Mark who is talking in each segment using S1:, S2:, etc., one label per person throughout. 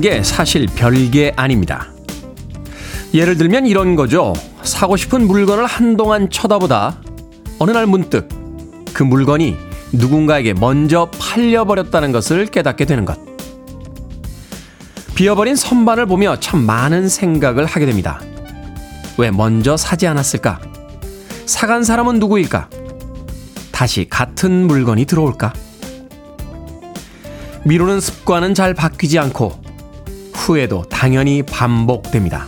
S1: 후회라는 게 사실 별게 아닙니다. 예를 들면 이런 거죠. 사고 싶은 물건을 한동안 쳐다보다 어느 날 문득 그 물건이 누군가에게 먼저 팔려버렸다는 것을 깨닫게 되는 것. 비어버린 선반을 보며 참 많은 생각을 하게 됩니다. 왜 먼저 사지 않았을까? 사간 사람은 누구일까? 다시 같은 물건이 들어올까? 미루는 습관은 잘 바뀌지 않고 후회도 당연히 반복됩니다.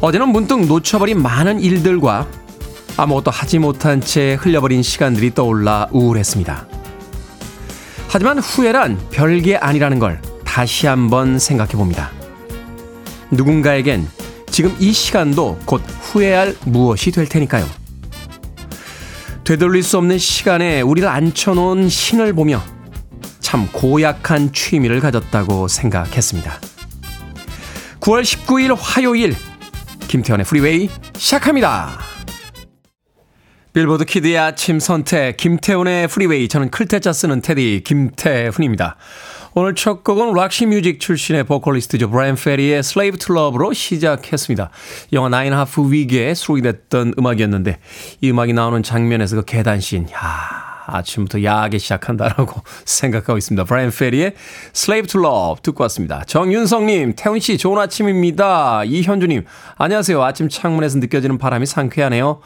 S1: 어제는 문득 놓쳐버린 많은 일들과 아무것도 하지 못한 채 흘려버린 시간들이 떠올라 우울했습니다. 하지만 후회란 별게 아니라는 걸 다시 한번 생각해 봅니다. 누군가에겐 지금 이 시간도 곧 후회할 무엇이 될 테니까요. 되돌릴 수 없는 시간에 우리를 앉혀놓은 신을 보며 참 고약한 취미를 가졌다고 생각했습니다. 9월 19일 화요일 김태훈의 프리웨이 시작합니다. 빌보드 키드의 아침 선택 김태훈의 프리웨이 저는 클 태 자 쓰는 테디 김태훈입니다. 오늘 첫 곡은 Roxy Music 출신의 보컬리스트죠. 브라이언 페리의 Slave to Love로 시작했습니다. 영화 나인 하프 위기에 수록이 됐던 음악이었는데 이 음악이 나오는 장면에서 그 계단씬 야 아침부터 야하게 시작한다라고 생각하고 있습니다. 브라이언 페리의 Slave to Love 듣고 왔습니다. 정윤성님, 태훈씨 좋은 아침입니다. 이현주님, 안녕하세요. 아침 창문에서 느껴지는 바람이 상쾌하네요.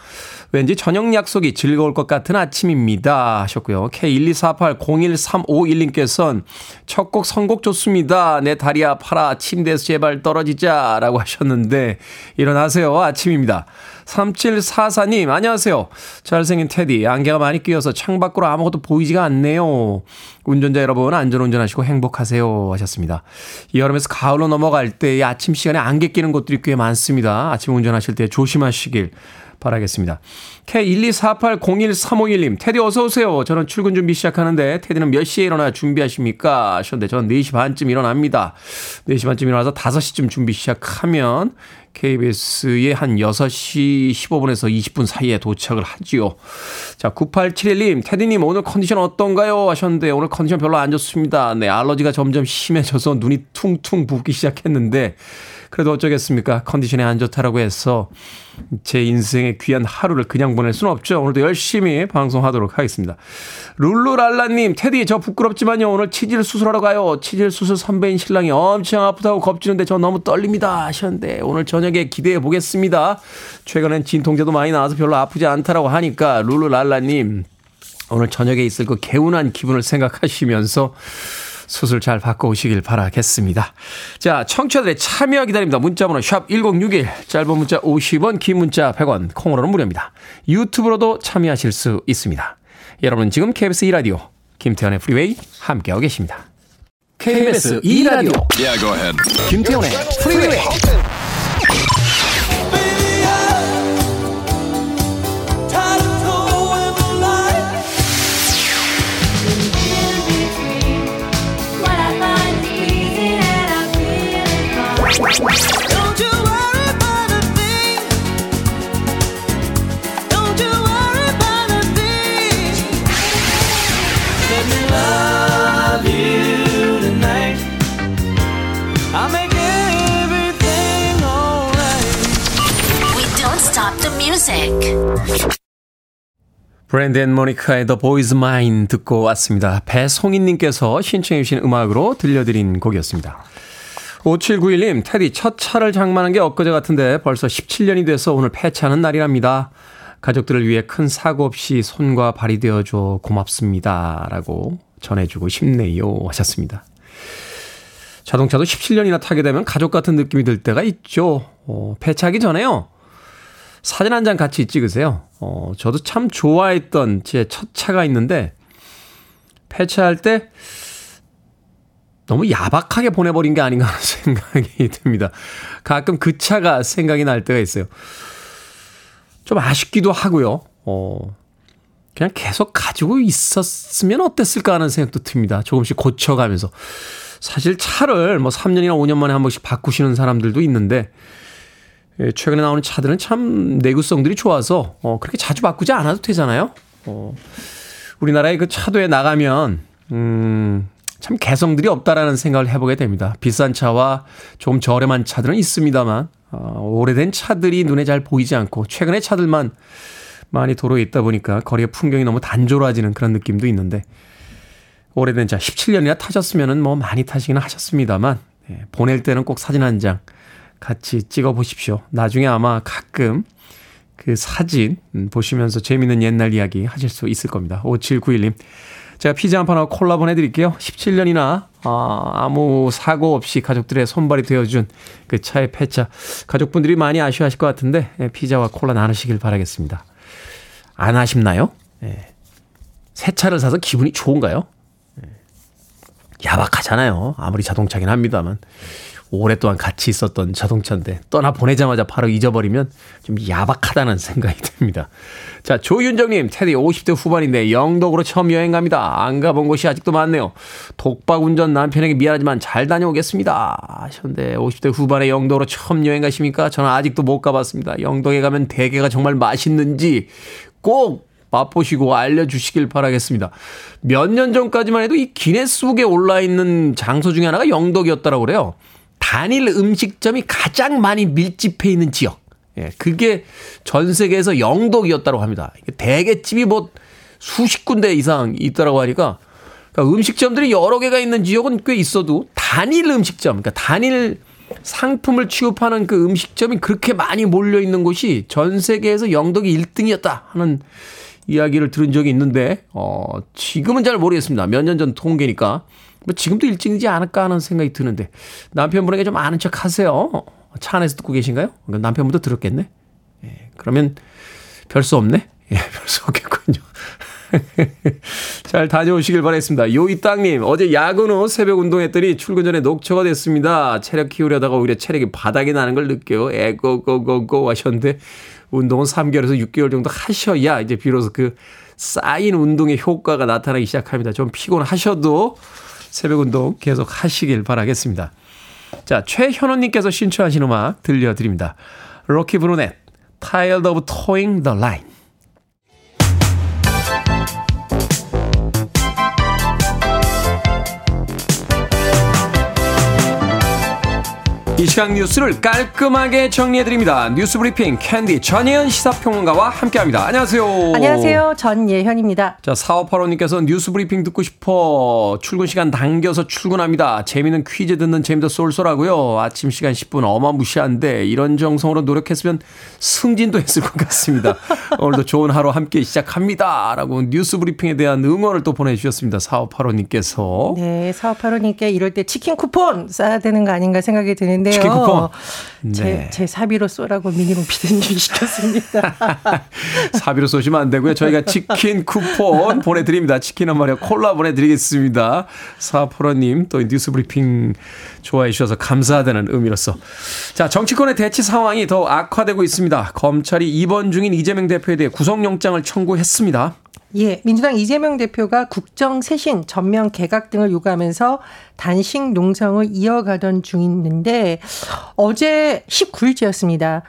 S1: 왠지 저녁 약속이 즐거울 것 같은 아침입니다. 하셨고요. K124801351님께서는 첫 곡 선곡 좋습니다. 내 다리 아파라. 침대에서 제발 떨어지자. 라고 하셨는데, 일어나세요. 아침입니다. 3744님, 안녕하세요. 잘생긴 테디. 안개가 많이 끼어서 창밖으로 아무것도 보이지가 않네요. 운전자 여러분, 안전운전하시고 행복하세요. 하셨습니다. 이 여름에서 가을로 넘어갈 때 아침 시간에 안개 끼는 곳들이 꽤 많습니다. 아침 운전하실 때 조심하시길 바라겠습니다. K124801351님, 테디 어서오세요. 저는 출근 준비 시작하는데, 테디는 몇 시에 일어나 준비하십니까? 하셨는데, 저는 4시 반쯤 일어납니다. 4시 반쯤 일어나서 5시쯤 준비 시작하면, KBS에 한 6시 15분에서 20분 사이에 도착을 하지요. 자, 9871님, 테디님, 오늘 컨디션 어떤가요? 하셨는데, 오늘 컨디션 별로 안 좋습니다. 네, 알러지가 점점 심해져서 눈이 퉁퉁 붓기 시작했는데, 그래도 어쩌겠습니까? 컨디션이 안 좋다라고 해서 제 인생의 귀한 하루를 그냥 보낼 수는 없죠. 오늘도 열심히 방송하도록 하겠습니다. 룰루랄라님, 테디, 저 부끄럽지만요. 오늘 치질 수술하러 가요. 치질 수술 선배인 신랑이 엄청 아프다고 겁주는데 저 너무 떨립니다. 하셨는데 오늘 저녁에 기대해 보겠습니다. 최근엔 진통제도 많이 나와서 별로 아프지 않다라고 하니까 룰루랄라님, 오늘 저녁에 있을 그 개운한 기분을 생각하시면서 수술 잘 받고 오시길 바라겠습니다. 자, 청취자들의 참여 기다립니다. 문자번호 샵 1061, 짧은 문자 50원, 긴 문자 100원, 콩으로는 무료입니다. 유튜브로도 참여하실 수 있습니다. 여러분 지금 KBS 2라디오 김태현의 프리웨이 함께하고 계십니다. KBS 2라디오 yeah, 김태현의 프리웨이 브랜디 and 모니카의 The Boy Is Mine 듣고 왔습니다. 배송인님께서 신청해 주신 음악으로 들려드린 곡이었습니다. 5791님, 테디 첫 차를 장만한 게 엊그제 같은데 벌써 17년이 돼서 오늘 폐차하는 날이랍니다. 가족들을 위해 큰 사고 없이 손과 발이 되어줘 고맙습니다. 라고 전해주고 싶네요. 하셨습니다. 자동차도 17년이나 타게 되면 가족 같은 느낌이 들 때가 있죠. 어, 폐차하기 전에요. 사진 한 장 같이 찍으세요. 어, 저도 참 좋아했던 제 첫 차가 있는데, 폐차할 때 너무 야박하게 보내버린 게 아닌가 하는 생각이 듭니다. 가끔 그 차가 생각이 날 때가 있어요. 좀 아쉽기도 하고요. 어, 그냥 계속 가지고 있었으면 어땠을까 하는 생각도 듭니다. 조금씩 고쳐가면서. 사실 차를 뭐 3년이나 5년 만에 한 번씩 바꾸시는 사람들도 있는데, 예, 최근에 나오는 차들은 참 내구성들이 좋아서 어, 그렇게 자주 바꾸지 않아도 되잖아요. 어, 우리나라의 그 차도에 나가면 음, 참 개성들이 없다라는 생각을 해보게 됩니다. 비싼 차와 좀 저렴한 차들은 있습니다만 어, 오래된 차들이 눈에 잘 보이지 않고 최근의 차들만 많이 도로에 있다 보니까 거리의 풍경이 너무 단조로워지는 그런 느낌도 있는데 오래된 차 17년이나 타셨으면은 뭐 많이 타시기는 하셨습니다만 예, 보낼 때는 꼭 사진 한 장 같이 찍어 보십시오. 나중에 아마 가끔 그 사진 음, 보시면서 재밌는 옛날 이야기 하실 수 있을 겁니다. 5791님. 제가 피자 한 판하고 콜라 보내드릴게요. 17년이나 아, 아무 사고 없이 가족들의 손발이 되어준 그 차의 폐차. 가족분들이 많이 아쉬워하실 것 같은데 예, 피자와 콜라 나누시길 바라겠습니다. 안 아쉽나요? 예. 새 차를 사서 기분이 좋은가요? 예. 야박하잖아요. 아무리 자동차긴 합니다만. 오랫동안 같이 있었던 자동차인데 떠나 보내자마자 바로 잊어버리면 좀 야박하다는 생각이 듭니다. 자, 조윤정님, 테디 50대 후반인데 영덕으로 처음 여행 갑니다. 안 가본 곳이 아직도 많네요. 독박 운전 남편에게 미안하지만 잘 다녀오겠습니다. 하셨는데 50대 후반에 영덕으로 처음 여행 가십니까? 저는 아직도 못 가봤습니다. 영덕에 가면 대게가 정말 맛있는지 꼭 맛보시고 알려주시길 바라겠습니다. 몇 년 전까지만 해도 이 기네스북에 올라 있는 장소 중에 하나가 영덕이었다고 그래요. 단일 음식점이 가장 많이 밀집해 있는 지역. 예, 그게 전 세계에서 영덕이었다고 합니다. 대게집이 뭐 수십 군데 이상 있다라고 하니까 그러니까 음식점들이 여러 개가 있는 지역은 꽤 있어도 단일 음식점, 그러니까 단일 상품을 취급하는 그 음식점이 그렇게 많이 몰려 있는 곳이 전 세계에서 영덕이 1등이었다 하는 이야기를 들은 적이 있는데 어 지금은 잘 모르겠습니다. 몇 년 전 통계니까 뭐 지금도 일찍이지 않을까 하는 생각이 드는데 남편분에게 좀 아는 척 하세요. 차 안에서 듣고 계신가요? 남편분도 들었겠네. 예, 그러면 별 수 없네. 예, 별 수 없겠군요. 잘 다녀오시길 바라겠습니다. 요이땅님, 어제 야근 후 새벽 운동했더니 출근 전에 녹초가 됐습니다. 체력 키우려다가 오히려 체력이 바닥이 나는 걸 느껴요. 에고고고고 하셨는데, 운동은 3개월에서 6개월 정도 하셔야 이제 비로소 그 쌓인 운동의 효과가 나타나기 시작합니다. 좀 피곤하셔도 새벽 운동 계속 하시길 바라겠습니다. 자, 최현우님께서 신청하신 음악 들려드립니다. 로키 브루넷, Tired of Towing the Line. 이 시간 뉴스를 깔끔하게 정리해드립니다. 뉴스 브리핑 캔디 전예현 시사평론가와 함께합니다. 안녕하세요.
S2: 안녕하세요. 전예현입니다.
S1: 자, 4585님께서 뉴스 브리핑 듣고 싶어 출근 시간 당겨서 출근합니다. 재미는 퀴즈 듣는 재미도 쏠쏠하고요. 아침 시간 10분 어마무시한데 이런 정성으로 노력했으면 승진도 했을 것 같습니다. 오늘도 좋은 하루 함께 시작합니다. 라고 뉴스 브리핑에 대한 응원을 또 보내주셨습니다. 4585님께서.
S2: 네, 4585님께 이럴 때 치킨 쿠폰 써야 되는 거 아닌가 생각이 드는데
S1: 치킨 쿠폰. 네.
S2: 제, 제 사비로 쏘라고 미니롱 피디님 시켰습니다.
S1: 사비로 쏘시면 안 되고요. 저희가 치킨 쿠폰 보내드립니다. 치킨 한 마리 콜라 보내드리겠습니다. 사포로님 또 뉴스 브리핑 좋아해 주셔서 감사하다는 의미로서. 자, 정치권의 대치 상황이 더 악화되고 있습니다. 검찰이 입원 중인 이재명 대표에 대해 구속영장을 청구했습니다.
S2: 예, 민주당 이재명 대표가 국정 쇄신, 전면 개각 등을 요구하면서 단식 농성을 이어가던 중인데 어제 19일째였습니다.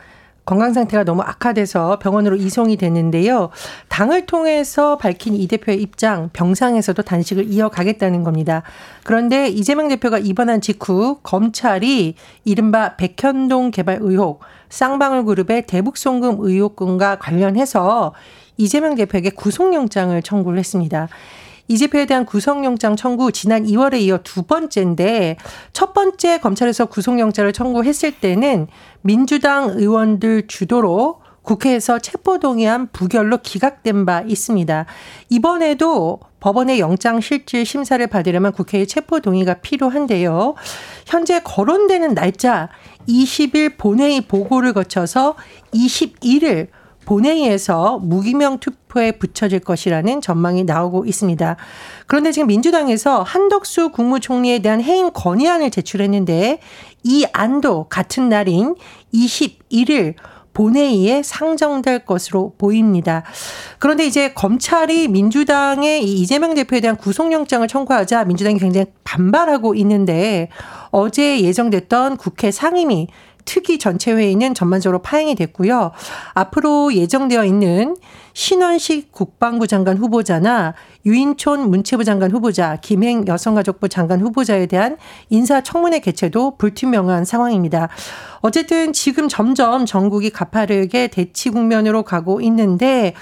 S2: 건강 상태가 너무 악화돼서 병원으로 이송이 됐는데요. 당을 통해서 밝힌 이 대표의 입장, 병상에서도 단식을 이어가겠다는 겁니다. 그런데 이재명 대표가 입원한 직후 검찰이 이른바 백현동 개발 의혹, 쌍방울 그룹의 대북송금 의혹과 관련해서 이재명 대표에게 구속영장을 청구를 했습니다. 이 대표에 대한 구속영장 청구 지난 2월에 이어 두 번째인데 첫 번째 검찰에서 구속영장을 청구했을 때는 민주당 의원들 주도로 국회에서 체포동의안 부결로 기각된 바 있습니다. 이번에도 법원의 영장 실질 심사를 받으려면 국회의 체포 동의가 필요한데요. 현재 거론되는 날짜 20일 본회의 보고를 거쳐서 21일 본회의에서 무기명 투표에 붙여질 것이라는 전망이 나오고 있습니다. 그런데 지금 민주당에서 한덕수 국무총리에 대한 해임 건의안을 제출했는데 이 안도 같은 날인 21일 본회의에 상정될 것으로 보입니다. 그런데 이제 검찰이 민주당의 이재명 대표에 대한 구속영장을 청구하자 민주당이 굉장히 반발하고 있는데 어제 예정됐던 국회 상임위 특위 전체 회의는 전반적으로 파행이 됐고요. 앞으로 예정되어 있는 신원식 국방부 장관 후보자나 유인촌 문체부 장관 후보자, 김행 여성가족부 장관 후보자에 대한 인사청문회 개최도 불투명한 상황입니다. 어쨌든 지금 점점 전국이 가파르게 대치 국면으로 가고 있는데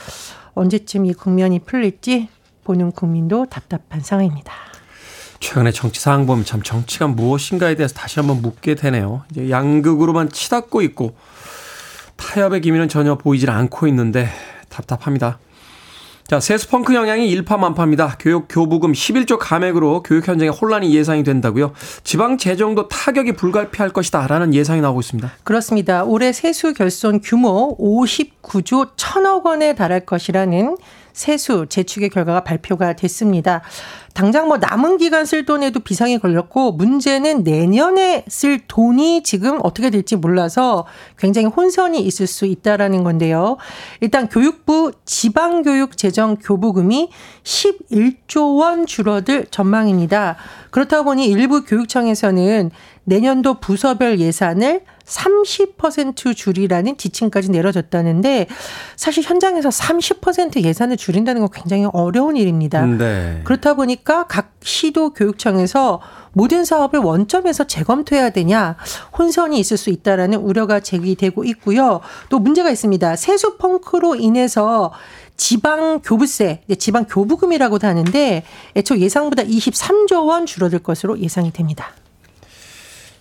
S2: 언제쯤 이 국면이 풀릴지 보는 국민도 답답한 상황입니다.
S1: 최근에 정치 상황 보면 참 정치가 무엇인가에 대해서 다시 한번 묻게 되네요. 이제 양극으로만 치닫고 있고 타협의 기미는 전혀 보이질 않고 있는데 답답합니다. 자, 세수 펑크 영향이 일파만파입니다. 교육 교부금 11조 감액으로 교육 현장에 혼란이 예상이 된다고요. 지방 재정도 타격이 불가피할 것이다라는 예상이 나오고 있습니다.
S2: 그렇습니다. 올해 세수 결손 규모 59조 1천억 원에 달할 것이라는 세수 재축의 결과가 발표가 됐습니다. 당장 뭐 남은 기간 쓸 돈에도 비상이 걸렸고 문제는 내년에 쓸 돈이 지금 어떻게 될지 몰라서 굉장히 혼선이 있을 수 있다라는 건데요. 일단 교육부 지방교육 재정 교부금이 11조 원 줄어들 전망입니다. 그렇다 보니 일부 교육청에서는 내년도 부서별 예산을 30% 줄이라는 지침까지 내려졌다는데 사실 현장에서 30% 예산을 줄인다는 건 굉장히 어려운 일입니다. 네. 그렇다 보니까 각 시도 교육청에서 모든 사업을 원점에서 재검토해야 되냐 혼선이 있을 수 있다라는 우려가 제기되고 있고요. 또 문제가 있습니다. 세수 펑크로 인해서 지방 교부세, 지방 교부금이라고도 하는데 애초 예상보다 23조 원 줄어들 것으로 예상이 됩니다.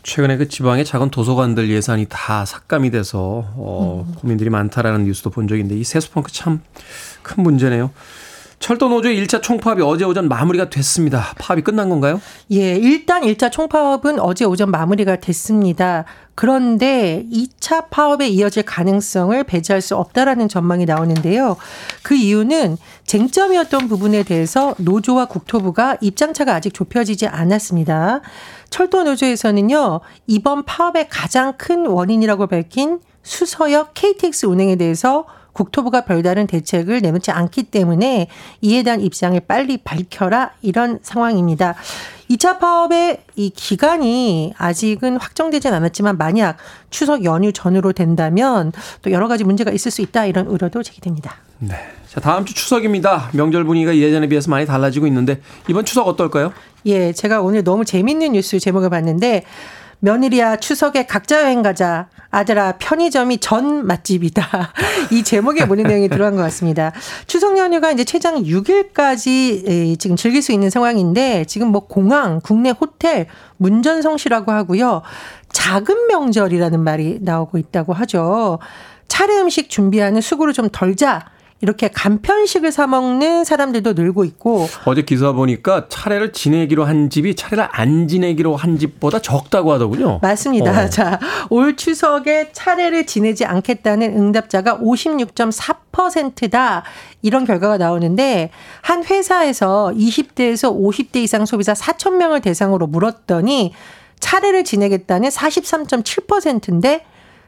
S1: 최근에 그 지방의 작은 도서관들 예산이 다 삭감이 돼서 어, 음. 고민들이 많다라는 뉴스도 본 적인데 이 세수펑크 참 큰 문제네요. 철도 노조의 1차 총파업이 어제 오전 마무리가 됐습니다. 파업이 끝난 건가요?
S2: 예, 일단 1차 총파업은 어제 오전 마무리가 됐습니다. 그런데 2차 파업에 이어질 가능성을 배제할 수 없다라는 전망이 나오는데요. 그 이유는 쟁점이었던 부분에 대해서 노조와 국토부가 입장차가 아직 좁혀지지 않았습니다. 철도 노조에서는요, 이번 파업의 가장 큰 원인이라고 밝힌 수서역 KTX 운행에 대해서 국토부가 별다른 대책을 내놓지 않기 때문에 이에 대한 입장을 빨리 밝혀라 이런 상황입니다. 2차 파업의 이 기간이 아직은 확정되진 않았지만 만약 추석 연휴 전후로 된다면 또 여러 가지 문제가 있을 수 있다 이런 우려도 제기됩니다.
S1: 네. 자, 다음 주 추석입니다. 명절 분위기가 예전에 비해서 많이 달라지고 있는데 이번 추석 어떨까요?
S2: 예, 제가 오늘 너무 재밌는 뉴스 제목을 봤는데 며느리야 추석에 각자 여행 가자. 아들아 편의점이 전 맛집이다. 이 제목에 모는 내용이 들어간 것 같습니다. 추석 연휴가 이제 최장 6일까지 지금 즐길 수 있는 상황인데 지금 뭐 공항, 국내 호텔 문전성시라고 하고요. 작은 명절이라는 말이 나오고 있다고 하죠. 차례 음식 준비하는 수고를 좀 덜자. 이렇게 간편식을 사 먹는 사람들도 늘고 있고
S1: 어제 기사 보니까 차례를 지내기로 한 집이 차례를 안 지내기로 한 집보다 적다고 하더군요.
S2: 맞습니다. 어. 자, 올 추석에 차례를 지내지 않겠다는 응답자가 56.4%다. 이런 결과가 나오는데 한 회사에서 20대에서 50대 이상 소비자 4천 명을 대상으로 물었더니 차례를 지내겠다는 43.7%인데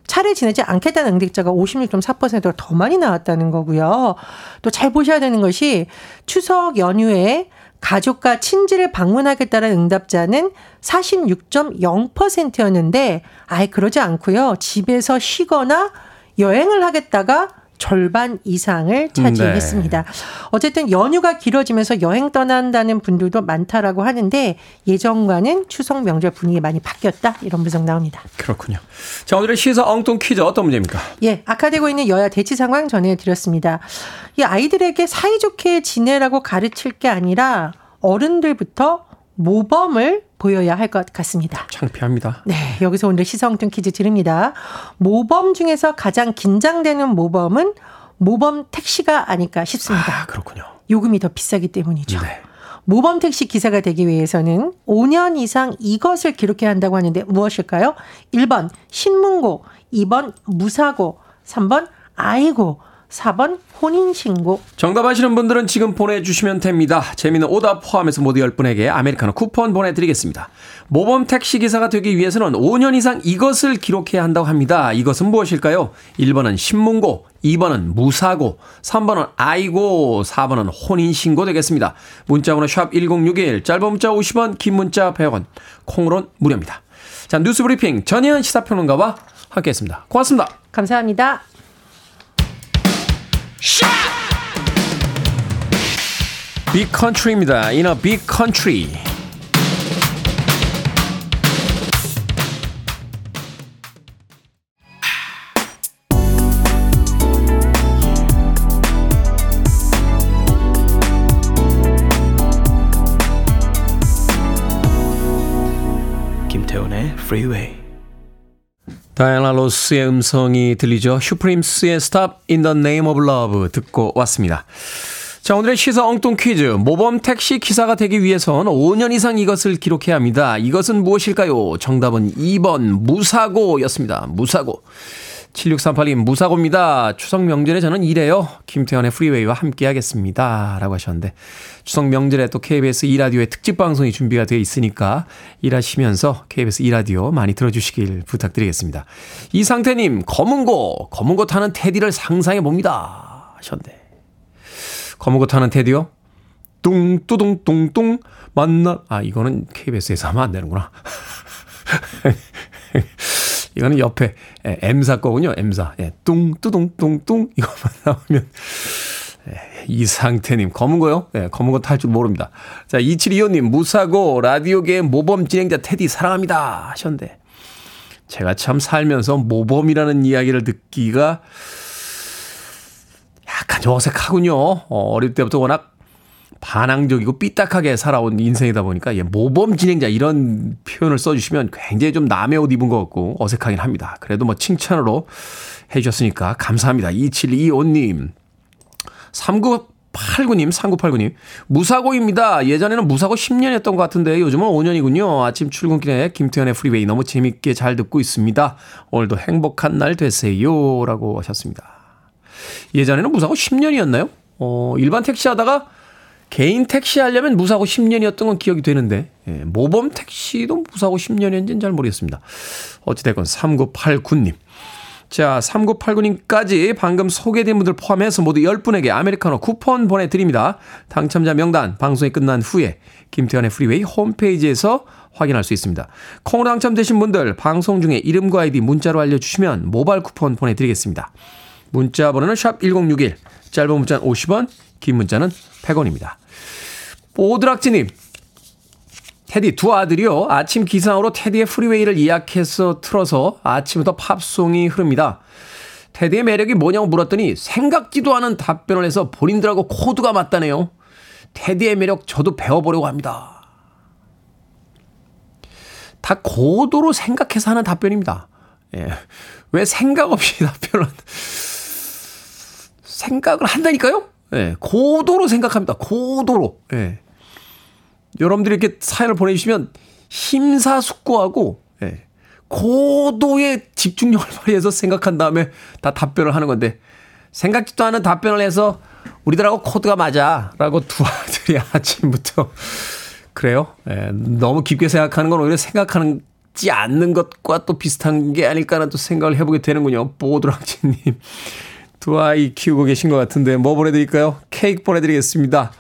S2: 차례 지내지 않겠다는 응답자가 56.4%가 더 많이 나왔다는 거고요. 또 잘 보셔야 되는 것이 추석 연휴에 가족과 친지를 방문하겠다는 응답자는 46.0%였는데 아예 그러지 않고요. 집에서 쉬거나 여행을 하겠다가 절반 이상을 차지했습니다. 네. 어쨌든 연휴가 길어지면서 여행 떠난다는 분들도 많다라고 하는데 예전과는 추석 명절 분위기 많이 바뀌었다 이런 분석 나옵니다.
S1: 그렇군요. 자 오늘의 시사 엉뚱 퀴즈 어떤 문제입니까?
S2: 예, 악화되고 있는 여야 대치 상황 전해드렸습니다. 이 아이들에게 사이좋게 지내라고 가르칠 게 아니라 어른들부터 모범을 보여야 할 것 같습니다.
S1: 창피합니다.
S2: 네, 여기서 오늘 시성뚱 퀴즈 드립니다. 모범 중에서 가장 긴장되는 모범은 모범 택시가 아닐까 싶습니다.
S1: 아, 그렇군요.
S2: 요금이 더 비싸기 때문이죠. 네. 모범 택시 기사가 되기 위해서는 5년 이상 이것을 기록해야 한다고 하는데 무엇일까요? 1번 신문고, 2번 무사고, 3번 아이고, 4번 혼인신고.
S1: 정답 아시는 분들은 지금 보내주시면 됩니다. 재미는 오답 포함해서 모두 10분에게 아메리카노 쿠폰 보내드리겠습니다. 모범 택시기사가 되기 위해서는 5년 이상 이것을 기록해야 한다고 합니다. 이것은 무엇일까요? 1번은 신문고, 2번은 무사고, 3번은 아이고, 4번은 혼인신고 되겠습니다. 문자번호 샵 1061, 짧은 문자 50원, 긴 문자 100원, 콩으론 무료입니다. 자, 뉴스 브리핑 전혜연 시사평론가와 함께 했습니다. 고맙습니다.
S2: 감사합니다.
S1: 빅컨트리입니다. In a big country.
S3: 김태훈의 Freeway.
S1: 다이아나 로스의 음성이 들리죠. 슈프림스의 Stop in the Name of Love 듣고 왔습니다. 자, 오늘의 시사 엉뚱 퀴즈. 모범 택시 기사가 되기 위해선 5년 이상 이것을 기록해야 합니다. 이것은 무엇일까요? 정답은 2번 무사고였습니다. 무사고. 7638님, 무사고입니다. 추석 명절에 저는 일해요. 김태현의 프리웨이와 함께 하겠습니다. 라고 하셨는데, 추석 명절에 또 KBS 2라디오의 특집 방송이 준비가 되어 있으니까 일하시면서 KBS 2라디오 많이 들어주시길 부탁드리겠습니다. 이상태님, 검은고, 검은고 타는 테디를 상상해 봅니다. 하셨는데, 검은고 타는 테디요? 뚱뚜둥 뚱뚱 만나 아 이거는 KBS에서 하면 안 되는구나. 이거는 옆에 예, M사 거군요. M사. 예, 뚱 뚜둥 뚱 뚱 이것만 나오면 예, 이상태님 검은 거요? 예, 검은 거 탈 줄 모릅니다. 자 2725님 무사고 라디오계 모범 진행자 테디 사랑합니다 하셨는데 제가 참 살면서 모범이라는 이야기를 듣기가 약간 좀 어색하군요. 어, 어릴 때부터 워낙 반항적이고 삐딱하게 살아온 인생이다 보니까 예, 모범 진행자 이런 표현을 써주시면 굉장히 좀 남의 옷 입은 것 같고 어색하긴 합니다. 그래도 뭐 칭찬으로 해주셨으니까 감사합니다. 2725님. 3989님, 3989님. 무사고입니다. 예전에는 무사고 10년이었던 것 같은데 요즘은 5년이군요. 아침 출근길에 김태현의 프리웨이 너무 재밌게 잘 듣고 있습니다. 오늘도 행복한 날 되세요. 라고 하셨습니다. 예전에는 무사고 10년이었나요? 어, 일반 택시 하다가 개인 택시 하려면 무사고 10년이었던 건 기억이 되는데, 예, 모범 택시도 무사고 10년이었는지는 잘 모르겠습니다. 어찌됐건 3989님. 자, 3989님까지 방금 소개된 분들 포함해서 모두 10분에게 아메리카노 쿠폰 보내드립니다. 당첨자 명단 방송이 끝난 후에 김태훈의 프리웨이 홈페이지에서 확인할 수 있습니다. 콩으로 당첨되신 분들 방송 중에 이름과 아이디 문자로 알려주시면 모바일 쿠폰 보내드리겠습니다. 문자 번호는 샵 1061, 짧은 문자는 50원, 긴 문자는 100원입니다. 오드락지님, 테디 두 아들이요. 아침 기상으로 테디의 프리웨이를 예약해서 틀어서 아침부터 팝송이 흐릅니다. 테디의 매력이 뭐냐고 물었더니 생각지도 않은 답변을 해서 본인들하고 코드가 맞다네요. 테디의 매력 저도 배워보려고 합니다. 다 고도로 생각해서 하는 답변입니다. 예. 왜 생각 없이 답변을. 생각을 한다니까요? 예. 고도로 생각합니다. 고도로. 예. 여러분들이 이렇게 사연을 보내주시면 심사숙고하고 예, 고도의 집중력을 발휘해서 생각한 다음에 다 답변을 하는 건데 생각지도 않은 답변을 해서 우리들하고 코드가 맞아라고 두 아들이 아침부터 그래요. 예, 너무 깊게 생각하는 건 오히려 생각하지 않는 것과 또 비슷한 게 아닐까라는 또 생각을 해보게 되는군요. 보드랑치님 두 아이 키우고 계신 것 같은데 뭐 보내드릴까요? 케이크 보내드리겠습니다.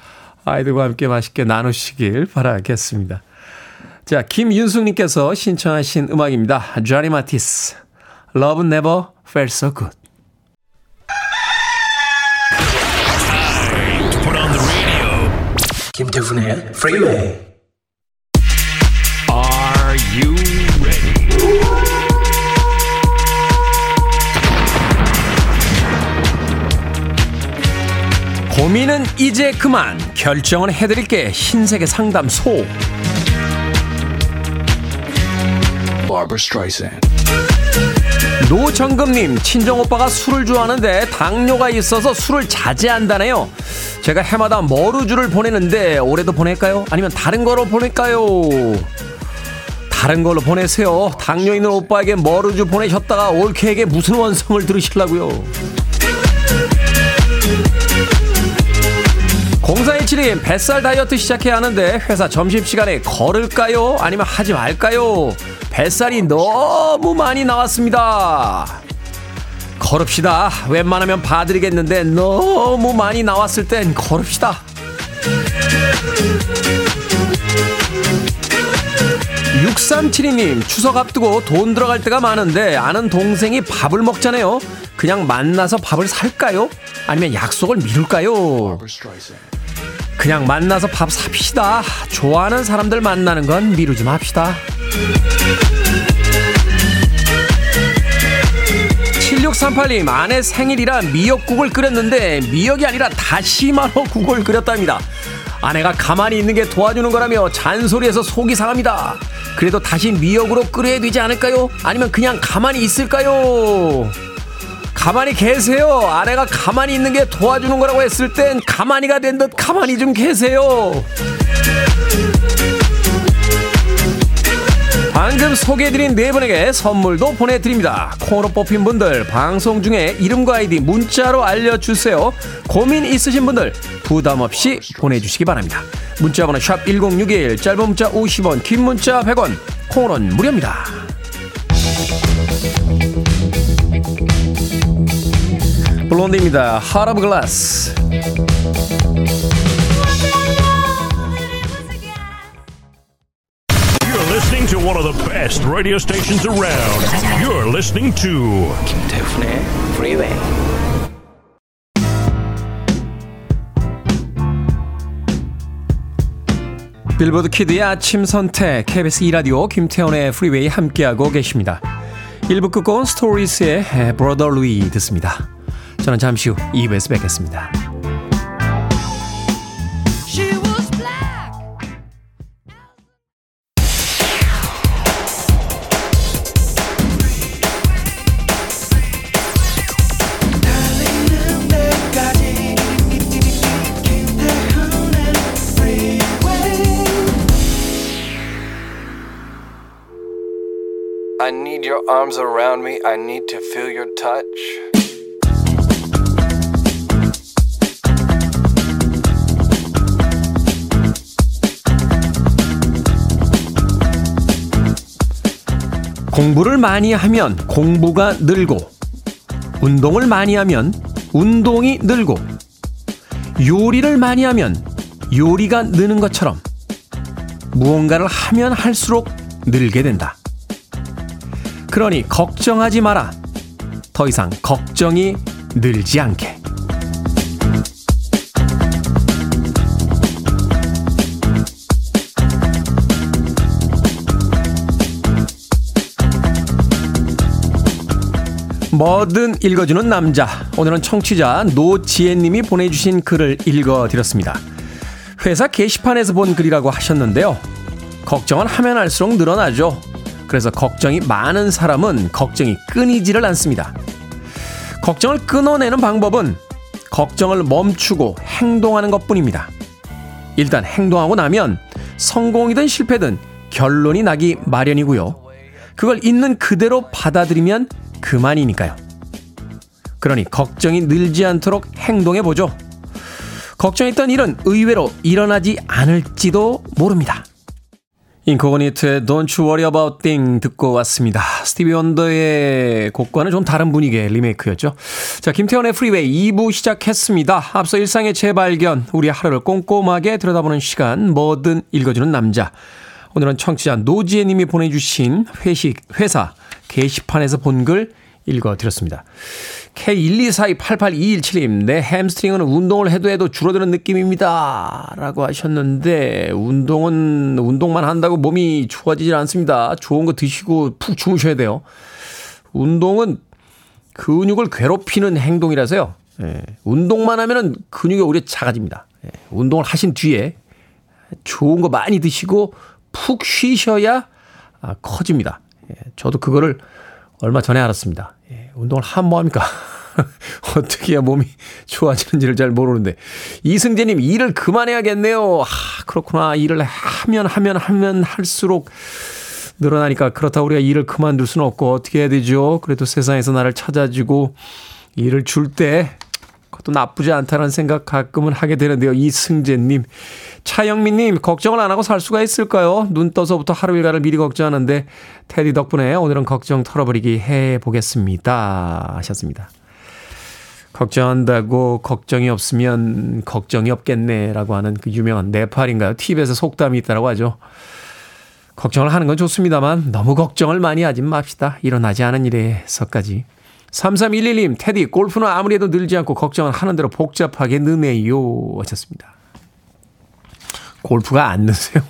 S1: 아이들과 함께 맛있게 나누시길 바라겠습니다. 자, 김윤숙님께서 신청하신 음악입니다. 쟈니 마티스, Love Never Felt So Good.
S3: 김태훈의 Freeway.
S4: Are
S1: 고민은 이제 그만 결정은 해드릴게 흰색의 상담소. 노정금님 친정오빠가 술을 좋아하는데 당뇨가 있어서 술을 자제한다네요 제가 해마다 머루주를 보내는데 올해도 보낼까요? 아니면 다른 거로 보낼까요? 다른 걸로 보내세요 당뇨 있는 오빠에게 머루주 보내셨다가 올케에게 무슨 원성을 들으시려고요 0417님 뱃살 다이어트 시작해야 하는데 회사 점심시간에 걸을까요? 아니면 하지 말까요? 뱃살이 너무 많이 나왔습니다. 걸읍시다. 웬만하면 봐드리겠는데 너무 많이 나왔을 땐 걸읍시다. 6372님, 추석 앞두고 돈 들어갈 때가 많은데 아는 동생이 밥을 먹잖아요. 그냥 만나서 밥을 살까요? 아니면 약속을 미룰까요? 그냥 만나서 밥 삽시다. 좋아하는 사람들 만나는 건 미루지 맙시다. 7638님, 아내 생일이라 미역국을 끓였는데 미역이 아니라 다시마로 국을 끓였답니다. 아내가 가만히 있는 게 도와주는 거라며 잔소리해서 속이 상합니다. 그래도 다시 미역으로 끓여야 되지 않을까요? 아니면 그냥 가만히 있을까요? 가만히 계세요. 아내가 가만히 있는 게 도와주는 거라고 했을 땐 가만히가 된 듯 가만히 좀 계세요. 방금 소개해드린 네 분에게 선물도 보내드립니다. 콩으로 뽑힌 분들 방송 중에 이름과 아이디 문자로 알려주세요. 고민 있으신 분들 부담 없이 보내주시기 바랍니다. 문자번호 샵 1061 짧은 문자 50원 긴 문자 100원 콩으로는 무료입니다. 블론디입니다. Glass.
S5: You're one of the best radio stations around. You're listening to
S3: 김태훈의 Freeway.
S1: 빌보드 키드의 아침 선택 KBS 2라디오 김태훈의 프리웨이 함께하고 계십니다. 1부 끝곡은 스토리스의 Brother Louie 듣습니다. 저는 잠시 후 2부에서 뵙겠습니다.
S6: I need your arms around me. I need to feel your touch.
S1: 공부를 많이 하면 공부가 늘고, 운동을 많이 하면 운동이 늘고, 요리를 많이 하면 요리가 느는 것처럼 무언가를 하면 할수록 늘게 된다. 그러니 걱정하지 마라. 더 이상 걱정이 늘지 않게. 뭐든 읽어주는 남자. 오늘은 청취자 노지혜님이 보내주신 글을 읽어드렸습니다. 회사 게시판에서 본 글이라고 하셨는데요. 걱정은 하면 할수록 늘어나죠. 그래서 걱정이 많은 사람은 걱정이 끊이지를 않습니다. 걱정을 끊어내는 방법은 걱정을 멈추고 행동하는 것 뿐입니다. 일단 행동하고 나면 성공이든 실패든 결론이 나기 마련이고요. 그걸 있는 그대로 받아들이면 그만이니까요. 그러니 걱정이 늘지 않도록 행동해 보죠. 걱정했던 일은 의외로 일어나지 않을지도 모릅니다. 인코그니토의 Don't You Worry 'Bout a Thing 듣고 왔습니다. 스티비 원더의 곡과는 좀 다른 분위기의 리메이크였죠. 자, 김태훈의 프리웨이 2부 시작했습니다. 앞서 일상의 재발견, 우리 하루를 꼼꼼하게 들여다보는 시간, 뭐든 읽어주는 남자. 오늘은 청취자 노지혜 님이 보내주신 회식, 회사 게시판에서 본 글 읽어드렸습니다. K124288217님, 내 햄스트링은 운동을 해도 해도 줄어드는 느낌입니다. 라고 하셨는데, 운동은, 운동만 한다고 몸이 좋아지질 않습니다. 좋은 거 드시고 푹 주무셔야 돼요. 운동은 근육을 괴롭히는 행동이라서요. 예, 운동만 하면은 근육이 오히려 작아집니다. 예, 운동을 하신 뒤에 좋은 거 많이 드시고 푹 쉬셔야 아, 커집니다. 예, 저도 그거를 얼마 전에 알았습니다. 예, 운동을 하면 뭐합니까? 어떻게 해야 몸이 좋아지는지를 잘 모르는데. 이승재님, 일을 그만해야겠네요. 아, 그렇구나. 일을 하면, 하면, 하면 할수록 늘어나니까 그렇다고 우리가 일을 그만둘 수는 없고 어떻게 해야 되죠? 그래도 세상에서 나를 찾아주고 일을 줄 때 그것도 나쁘지 않다는 생각 가끔은 하게 되는데요. 이승재님. 차영민님, 걱정을 안 하고 살 수가 있을까요? 눈 떠서부터 하루 일과를 미리 걱정하는데, 테디 덕분에 오늘은 걱정 털어버리기 해보겠습니다. 하셨습니다. 걱정한다고 걱정이 없으면 걱정이 없겠네. 라고 하는 그 유명한 네팔인가요? 팁에서 속담이 있다라고 하죠. 걱정을 하는 건 좋습니다만 너무 걱정을 많이 하진 맙시다. 일어나지 않은 일에서까지. 3311님, 테디, 골프는 아무리 해도 늘지 않고 걱정을 하는 대로 복잡하게 느네요. 하셨습니다. 골프가 안 느세요.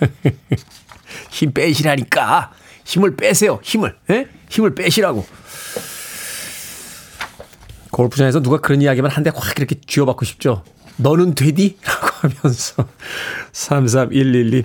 S1: 힘 빼시라니까. 힘을 빼세요. 힘을. 에? 힘을 빼시라고. 골프장에서 누가 그런 이야기만 한 대 확 이렇게 쥐어받고 싶죠. 너는 되디? 라고 하면서 33112.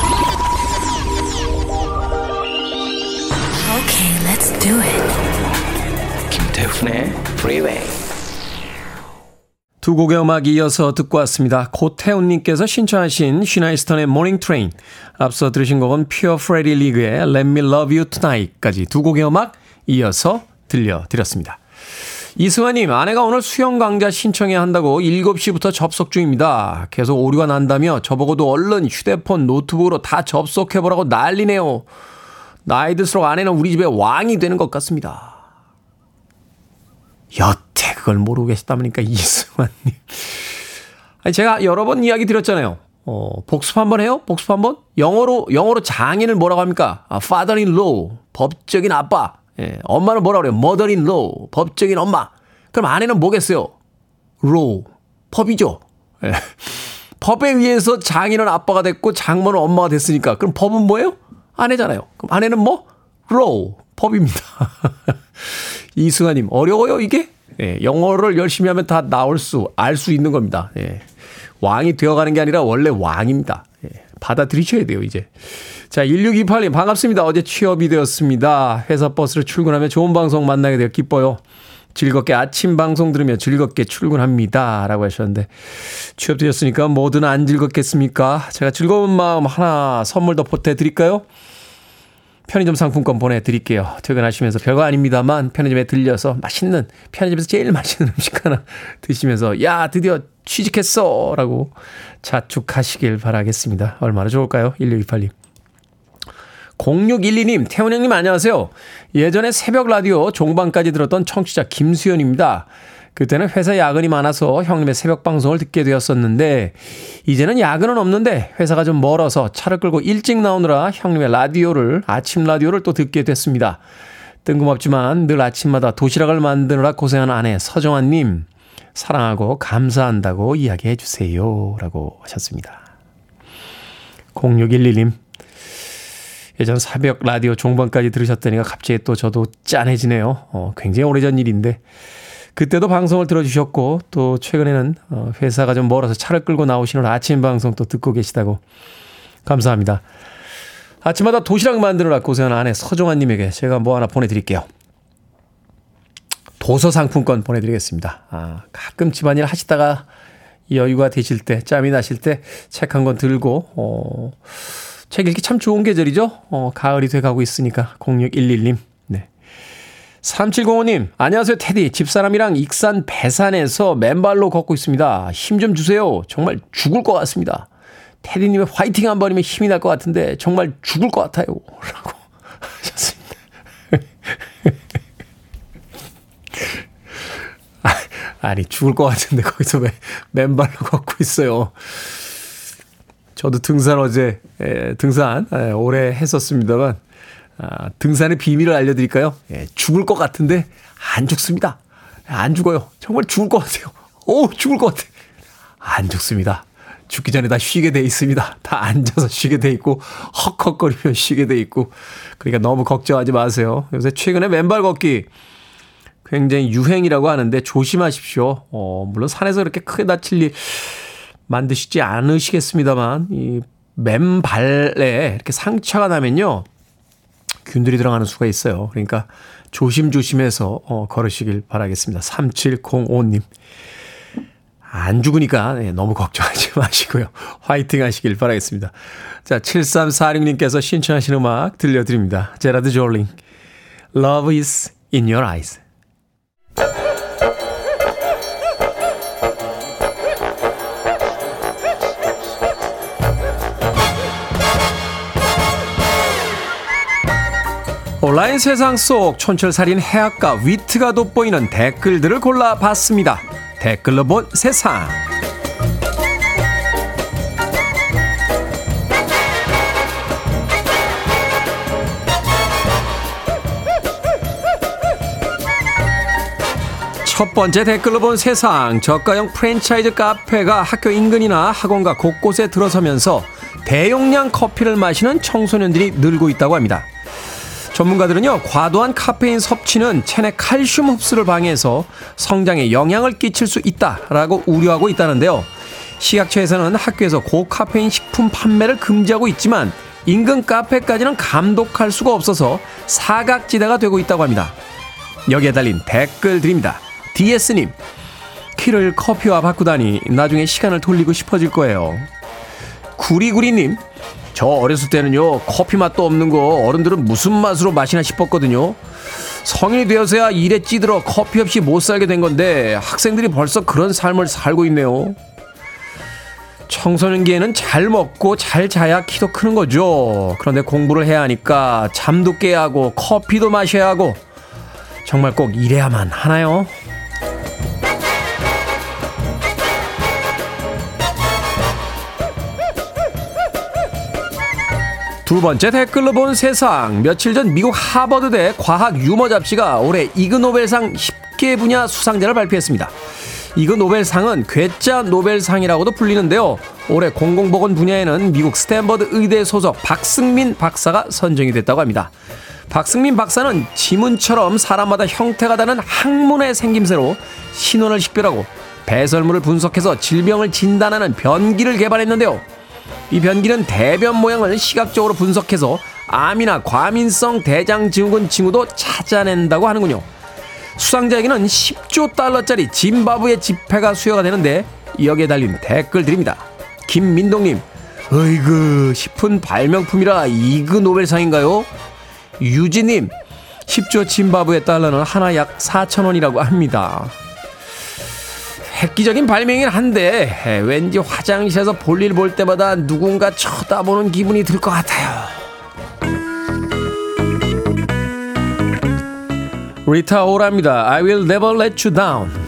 S3: Okay, let's do it.
S6: 김태훈의 Freeway.
S1: 두 곡의 음악 이어서 듣고 왔습니다. 고태훈님께서 신청하신 시나 이스턴의 Morning Train. 앞서 들으신 곡은 Pure Prairie League의 Let Me Love You Tonight까지 두 곡의 음악 이어서 들려드렸습니다. 이승환님, 아내가 오늘 수영 강좌 신청해야 한다고 7시부터 접속 중입니다. 계속 오류가 난다며 저보고도 얼른 휴대폰, 노트북으로 다 접속해보라고 난리네요. 나이 들수록 아내는 우리 집의 왕이 되는 것 같습니다. 여태 그걸 모르고 계셨다니까 이승환님. 아니 제가 여러 번 이야기 드렸잖아요. 어, 복습 한번 해요? 복습 한번? 영어로 영어로 장인을 뭐라고 합니까? 아, father in law. 법적인 아빠. 예, 엄마는 뭐라 그래요? mother in law. 법적인 엄마. 그럼 아내는 뭐겠어요? law. 법이죠. 예. 법에 의해서 장인은 아빠가 됐고 장모는 엄마가 됐으니까 그럼 법은 뭐예요? 아내잖아요. 그럼 아내는 뭐? law. 법입니다. 이승아님, 어려워요, 이게? 예, 영어를 열심히 하면 다 나올 수, 알 수 있는 겁니다. 예. 왕이 되어가는 게 아니라 원래 왕입니다. 예, 받아들이셔야 돼요, 이제. 자, 1628님, 반갑습니다. 어제 취업이 되었습니다. 회사 버스로 출근하며 좋은 방송 만나게 되어 기뻐요. 즐겁게 아침 방송 들으며 즐겁게 출근합니다. 라고 하셨는데, 취업되셨으니까 뭐든 안 즐겁겠습니까? 제가 즐거운 마음 하나 선물 더 보태드릴까요? 편의점 상품권 보내드릴게요. 퇴근하시면서 별거 아닙니다만 편의점에 들려서 맛있는 편의점에서 제일 맛있는 음식 하나 드시면서 야 드디어 취직했어 라고 자축하시길 바라겠습니다. 얼마나 좋을까요? 1628님. 0612님, 태훈 형님 안녕하세요. 예전에 새벽 라디오 종방까지 들었던 청취자 김수현입니다. 그때는 회사 야근이 많아서 형님의 새벽 방송을 듣게 되었었는데 이제는 야근은 없는데 회사가 좀 멀어서 차를 끌고 일찍 나오느라 형님의 라디오를 아침 라디오를 또 듣게 됐습니다. 뜬금없지만 늘 아침마다 도시락을 만드느라 고생하는 아내 서정환 님 사랑하고 감사한다고 이야기해 주세요. 라고 하셨습니다. 0611님 예전 새벽 라디오 종방까지 들으셨다니까 갑자기 또 저도 짠해지네요. 어, 굉장히 오래전 일인데 그때도 방송을 들어주셨고 또 최근에는 어, 회사가 좀 멀어서 차를 끌고 나오시는 아침 방송 또 듣고 계시다고 감사합니다. 아침마다 도시락 만드느라 고생하는 아내 서종환님에게 제가 뭐 하나 보내드릴게요. 도서 상품권 보내드리겠습니다. 아, 가끔 집안일 하시다가 여유가 되실 때, 짬이 나실 때 책 한 권 들고, 어, 책 읽기 참 좋은 계절이죠? 어, 가을이 돼 가고 있으니까 0611님 3705님, 안녕하세요, 테디. 집사람이랑 익산 배산에서 맨발로 걷고 있습니다. 힘 좀 주세요. 정말 죽을 것 같습니다. 테디님의 화이팅 한 번이면 힘이 날 것 같은데, 정말 죽을 것 같아요. 라고 하셨습니다. 아니, 죽을 것 같은데, 거기서 왜 맨발로 걷고 있어요. 저도 등산 어제, 에, 등산, 에, 오래 했었습니다만, 아, 등산의 비밀을 알려드릴까요? 예, 죽을 것 같은데 안 죽습니다. 안 죽어요. 정말 죽을 것 같아요. 오, 죽을 것 같아. 안 죽습니다. 죽기 전에 다 쉬게 돼 있습니다. 다 앉아서 쉬게 돼 있고 헉헉거리며 쉬게 돼 있고 그러니까 너무 걱정하지 마세요. 요새 최근에 맨발 걷기 굉장히 유행이라고 하는데 조심하십시오. 어, 물론 산에서 그렇게 크게 다칠 일 만드시지 않으시겠습니다만 이 맨발에 이렇게 상처가 나면요. 균들이 들어가는 수가 있어요. 그러니까 조심조심해서 어, 걸으시길 바라겠습니다. 3705님. 안 죽으니까 네, 너무 걱정하지 마시고요. 화이팅 하시길 바라겠습니다. 자, 7346님께서 신청하신 음악 들려드립니다. 제라드 졸링. Love is in your eyes. 온라인 세상 속 촌철살인 해악과 위트가 돋보이는 댓글들을 골라봤습니다. 댓글로 본 세상. 첫 번째 댓글로 본 세상. 저가형 프랜차이즈 카페가 학교 인근이나 학원가 곳곳에 들어서면서 대용량 커피를 마시는 청소년들이 늘고 있다고 합니다. 전문가들은요, 과도한 카페인 섭취는 체내 칼슘 흡수를 방해해서 성장에 영향을 끼칠 수 있다라고 우려하고 있다는데요. 식약처에서는 학교에서 고카페인 식품 판매를 금지하고 있지만 인근 카페까지는 감독할 수가 없어서 사각지대가 되고 있다고 합니다. 여기에 달린 댓글 드립니다. DS님, 키를 커피와 바꾸다니 나중에 시간을 돌리고 싶어질 거예요. 구리구리님, 저 어렸을 때는요 커피 맛도 없는 거 어른들은 무슨 맛으로 마시나 싶었거든요. 성인이 되어서야 일에 찌들어 커피 없이 못 살게 된 건데 학생들이 벌써 그런 삶을 살고 있네요. 청소년기에는 잘 먹고 잘 자야 키도 크는 거죠. 그런데 공부를 해야 하니까 잠도 깨야 하고 커피도 마셔야 하고 정말 꼭 이래야만 하나요? 두 번째 댓글로 본 세상. 며칠 전 미국 하버드대 과학 유머 잡지가 올해 이그 노벨상 10개 분야 수상자를 발표했습니다. 이그 노벨상은 괴짜 노벨상이라고도 불리는데요. 올해 공공보건 분야에는 미국 스탠퍼드 의대 소속 박승민 박사가 선정이 됐다고 합니다. 박승민 박사는 지문처럼 사람마다 형태가 다른 항문의 생김새로 신원을 식별하고 배설물을 분석해서 질병을 진단하는 변기를 개발했는데요. 이 변기는 대변 모양을 시각적으로 분석해서 암이나 과민성 대장 증후군 징후도 찾아낸다고 하는군요. 수상자에게는 10조 달러짜리 짐바브웨 지폐가 수여가 되는데 여기에 달린 댓글 드립니다. 김민동님, 어이그 싶은 발명품이라 이그 노벨상인가요? 유지님, 10조 짐바브웨 달러는 하나 약 4천 원이라고 합니다. 획기적인 발명이긴 한데 왠지 화장실에서 볼일 볼 때마다 누군가 쳐다보는 기분이 들 것 같아요. 리타 오랍니다. I will never let you down.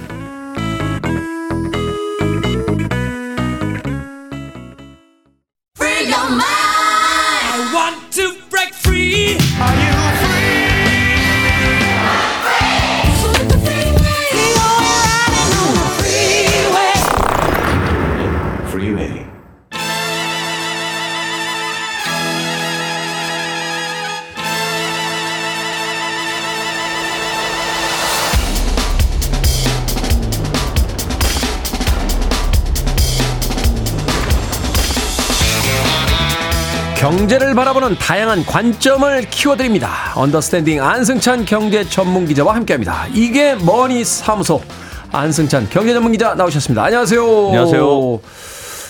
S1: 경제를 바라보는 다양한 관점을 키워드립니다. 언더스탠딩 안승찬 경제 전문 기자와 함께합니다. 이게 머니 사무소 안승찬 경제 전문 기자 나오셨습니다. 안녕하세요.
S7: 안녕하세요.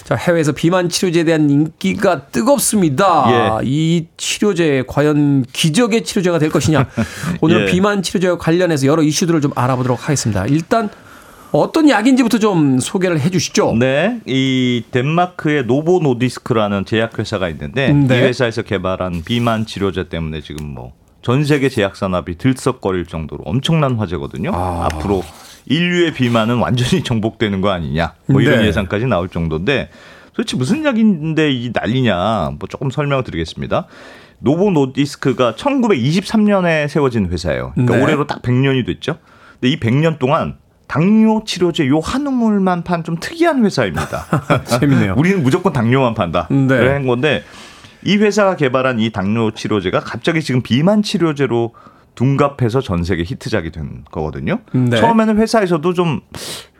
S1: 자, 해외에서 비만 치료제에 대한 인기가 뜨겁습니다.
S7: 예.
S1: 이 치료제 과연 기적의 치료제가 될 것이냐. 오늘
S7: 예.
S1: 비만 치료제와 관련해서 여러 이슈들을 좀 알아보도록 하겠습니다. 일단 어떤 약인지부터 좀 소개를 해 주시죠.
S7: 네, 이 덴마크의 노보 노디스크라는 제약회사가 있는데
S1: 네.
S7: 이 회사에서 개발한 비만 치료제 때문에 지금 뭐 전 세계 제약 산업이 들썩거릴 정도로 엄청난 화제거든요.
S1: 아.
S7: 앞으로 인류의 비만은 완전히 정복되는 거 아니냐, 뭐 이런
S1: 네.
S7: 예상까지 나올 정도인데 도대체 무슨 약인데 이 난리냐? 뭐 조금 설명을 드리겠습니다. 노보 노디스크가 1923년에 세워진 회사예요. 그러니까
S1: 네.
S7: 올해로 딱 100년이 됐죠. 근데 이 100년 동안 당뇨 치료제 요 한 우물만 판 좀 특이한 회사입니다.
S1: 재밌네요.
S7: 우리는 무조건 당뇨만 판다.
S1: 네.
S7: 그런 건데 이 회사가 개발한 이 당뇨 치료제가 갑자기 지금 비만 치료제로 둔갑해서 전 세계 히트작이 된 거거든요.
S1: 네.
S7: 처음에는 회사에서도 좀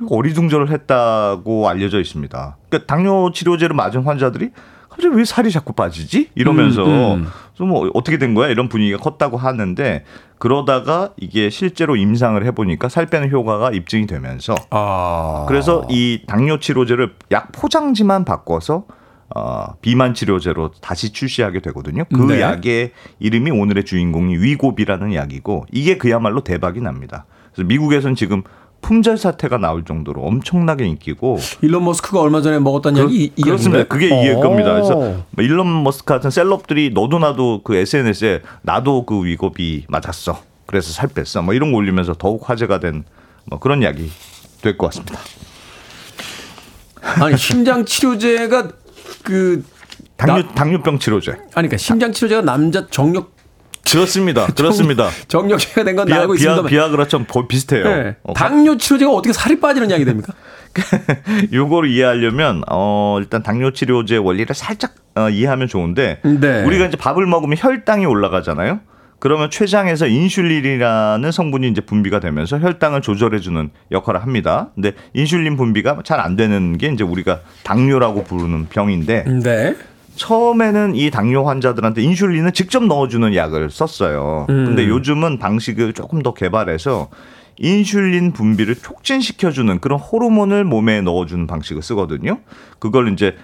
S7: 어리둥절을 했다고 알려져 있습니다. 그러니까 당뇨 치료제를 맞은 환자들이 갑자기 왜 살이 자꾸 빠지지? 이러면서
S1: 음, 음.
S7: 좀 어떻게 된 거야? 이런 분위기가 컸다고 하는데 그러다가 이게 실제로 임상을 해보니까 살 빼는 효과가 입증이 되면서
S1: 아.
S7: 그래서 이 당뇨 치료제를 약 포장지만 바꿔서 어, 비만 치료제로 다시 출시하게 되거든요. 그
S1: 네.
S7: 약의 이름이 오늘의 주인공이 위고비라는 약이고 이게 그야말로 대박이 납니다. 그래서 미국에서는 지금 품절 사태가 나올 정도로 엄청나게 인기고
S1: 일론 머스크가 얼마 전에 먹었던 약이 이, 이
S7: 그렇습니다. 그게 이
S1: 어.
S7: 겁니다. 그래서 뭐 일론 머스크 같은 셀럽들이 너도 나도 그 SNS에 나도 그 위고비 맞았어. 그래서 살 뺐어. 뭐 이런 거 올리면서 더욱 화제가 된 뭐 그런 약이 될것 같습니다.
S1: 아니 심장 치료제가 그
S7: 당뇨
S1: 나-
S7: 당뇨병 치료제.
S1: 아니 그러니까 심장 치료제가 남자 정력
S7: 그렇습니다. 그렇습니다.
S1: 정력제가 된건
S7: 비아,
S1: 있습니다.
S7: 비아그라처럼 거- 비슷해요.
S1: 네.
S7: 어,
S1: 당뇨 치료제가 어떻게 살이 빠지는 약이 됩니까?
S7: 요거를 이해하려면 어 일단 당뇨 치료제 원리를 살짝 어, 이해하면 좋은데
S1: 네.
S7: 우리가 이제 밥을 먹으면 혈당이 올라가잖아요. 그러면 췌장에서 인슐린이라는 성분이 이제 분비가 되면서 혈당을 조절해 주는 역할을 합니다. 근데 인슐린 분비가 잘 안 되는 게 이제 우리가 당뇨라고 부르는 병인데
S1: 네.
S7: 처음에는 이 당뇨 환자들한테 인슐린을 직접 넣어주는 약을 썼어요.
S1: 음.
S7: 근데 요즘은 방식을 조금 더 개발해서 인슐린 분비를 촉진시켜주는 그런 호르몬을 몸에 넣어주는 방식을 쓰거든요. 그걸 이제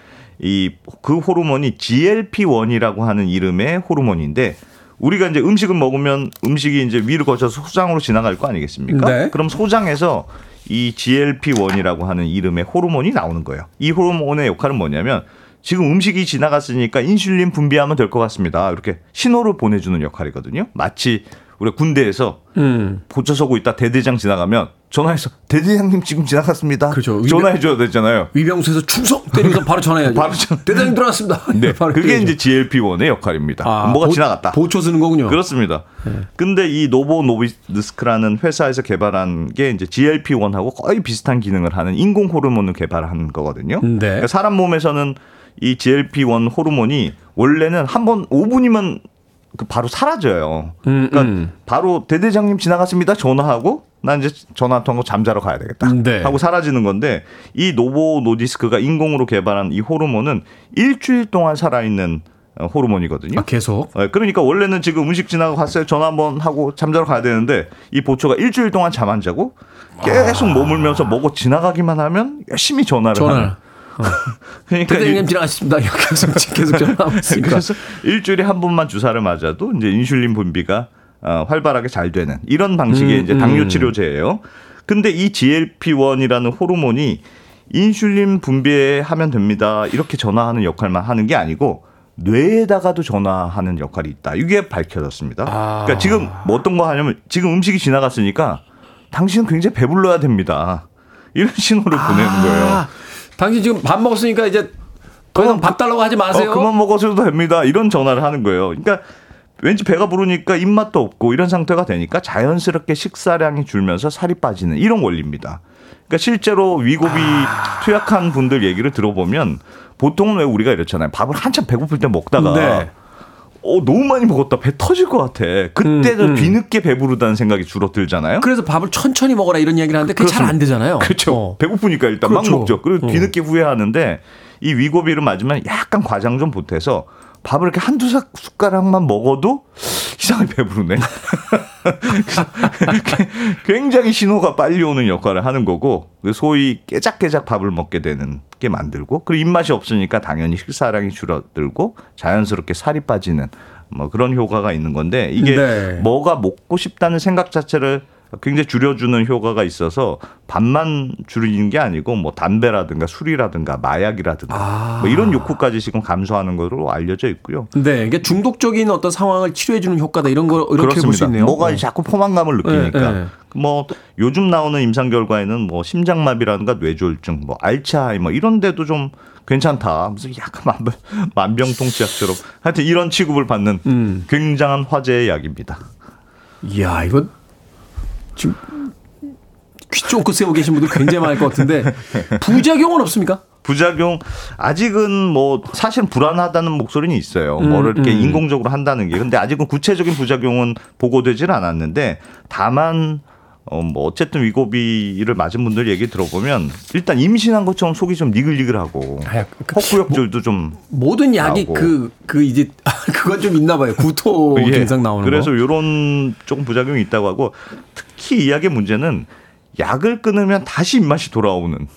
S7: 이 그 호르몬이 GLP-1이라고 하는 이름의 호르몬인데 우리가 이제 음식을 먹으면 음식이 이제 위를 거쳐서 소장으로 지나갈 거 아니겠습니까?
S1: 네.
S7: 그럼 소장에서 이 GLP-1이라고 하는 이름의 호르몬이 나오는 거예요. 이 호르몬의 역할은 뭐냐면 지금 음식이 지나갔으니까 인슐린 분비하면 될 것 같습니다. 이렇게 신호를 보내주는 역할이거든요. 마치 우리 군대에서
S1: 음.
S7: 보쳐 서고 있다 대대장 지나가면 전화해서 대대장님 지금 지나갔습니다.
S1: 그렇죠.
S7: 전화해 줘야 되잖아요.
S1: 위병소에서 충성 때리고서 바로 전화해야죠.
S7: 바로 전-
S1: 대장님 들어왔습니다.
S7: 네,
S1: 바로
S7: 그게
S1: 때려야죠.
S7: 이제 GLP-1의 역할입니다.
S1: 아,
S7: 뭐가
S1: 보-
S7: 지나갔다.
S1: 보초 쓰는 거군요.
S7: 그렇습니다. 근데 이 노보노비스크라는 회사에서 개발한 게 이제 GLP-1하고 거의 비슷한 기능을 하는 인공 호르몬을 개발한 거거든요.
S1: 네.
S7: 그러니까 사람 몸에서는 이 GLP-1 호르몬이 원래는 한 번 5분이면 그 바로 사라져요.
S1: 음,
S7: 그러니까
S1: 음.
S7: 바로 대대장님 지나갔습니다. 전화하고 나 이제 전화 한통 하고 잠자러 가야 되겠다.
S1: 네.
S7: 하고 사라지는 건데 이 노보 노디스크가 인공으로 개발한 이 호르몬은 일주일 동안 살아있는 어, 호르몬이거든요.
S1: 아, 계속.
S7: 네, 그러니까 원래는 지금 음식 지나고 갔어요. 전화 한번 하고 잠자러 가야 되는데 이 보초가 일주일 동안 잠 안 자고 계속 머물면서 먹어 지나가기만 하면 열심히 전화를
S1: 전화를.
S7: 하는. 그러니까
S1: 대장님
S7: 이-
S1: 지나가셨습니다. 이렇게 계속 계속 전화하고 있으니까.
S7: 그래서 일주일에 한 번만 주사를 맞아도 이제 인슐린 분비가 어, 활발하게 잘 되는 이런 방식의
S1: 음,
S7: 이제 당뇨
S1: 음.
S7: 치료제예요. 근데 이 GLP-1이라는 호르몬이 인슐린 분비하면 됩니다. 이렇게 전화하는 역할만 하는 게 아니고 뇌에다가도 전화하는 역할이 있다. 이게 밝혀졌습니다.
S1: 아.
S7: 그러니까 지금 뭐 어떤 거 하냐면 지금 음식이 지나갔으니까 당신은 굉장히 배불러야 됩니다. 이런 신호를 보내는 거예요.
S1: 아, 당신 지금 밥 먹었으니까 이제 더 이상 밥 달라고 하지 마세요.
S7: 어, 그만 먹어서도 됩니다. 이런 전화를 하는 거예요. 그러니까 왠지 배가 부르니까 입맛도 없고 이런 상태가 되니까 자연스럽게 식사량이 줄면서 살이 빠지는 이런 원리입니다. 그러니까 실제로 위고비
S1: 아.
S7: 투약한 분들 얘기를 들어보면 보통은 왜 우리가 이렇잖아요. 밥을 한참 배고플 때 먹다가
S1: 네.
S7: 어, 너무 많이 먹었다. 배 터질 것 같아. 그때도
S1: 음, 음.
S7: 뒤늦게 배부르다는 생각이 줄어들잖아요.
S1: 그래서 밥을 천천히 먹어라 이런 얘기를 하는데 그게 잘 안 되잖아요.
S7: 그렇죠.
S1: 어.
S7: 배고프니까 일단
S1: 그렇죠.
S7: 막 먹죠. 그리고
S1: 어.
S7: 뒤늦게 후회하는데 이 위고비를 맞으면 약간 과장 좀 보태서 밥을 이렇게 한두 사- 숟가락만 먹어도 이상하게 배부르네. 굉장히 신호가 빨리 오는 역할을 하는 거고 그 소위 깨작깨작 밥을 먹게 되는 게 만들고 그리고 입맛이 없으니까 당연히 식사량이 줄어들고 자연스럽게 살이 빠지는 뭐 그런 효과가 있는 건데 이게
S1: 네.
S7: 뭐가 먹고 싶다는 생각 자체를 굉장히 줄여주는 효과가 있어서 밥만 줄이는 게 아니고 뭐 담배라든가 술이라든가 마약이라든가
S1: 아.
S7: 뭐 이런 욕구까지 지금 감소하는 것으로 알려져 있고요.
S1: 네, 이게 중독적인 어떤 상황을 치료해주는 효과다 이런 거 이렇게 볼 수 있네요.
S7: 뭐가
S1: 어.
S7: 자꾸 포만감을 느끼니까.
S1: 네, 네.
S7: 뭐 요즘 나오는 임상 결과에는 뭐 심장마비라든가 뇌졸중, 뭐 알츠하이머 이런 데도 좀 괜찮다. 무슨 약간 만병, 만병통치약처럼 하여튼 이런 취급을 받는
S1: 음.
S7: 굉장한 화제의 약입니다.
S1: 이야, 이거 지금 귀 쫑긋 세우고 계신 분들 굉장히 많을 것 같은데 부작용은 없습니까?
S7: 부작용 아직은 뭐 사실 불안하다는 목소리는 있어요. 뭐를 이렇게
S1: 음.
S7: 인공적으로 한다는 게 근데 아직은 구체적인 부작용은 보고되질 않았는데 다만 어, 뭐 어쨌든 위고비를 맞은 분들 얘기 들어보면 일단 임신한 것처럼 속이 좀 니글니글하고
S1: 아, 그-
S7: 헛구역질도 좀
S1: 모든 약이
S7: 나오고.
S1: 그, 그 이제, 그건 좀 있나 봐요. 구토
S7: 예,
S1: 증상 나오는
S7: 그래서
S1: 거.
S7: 이런 조금 부작용이 있다고 하고 특히 이 약의 문제는 약을 끊으면 다시 입맛이 돌아오는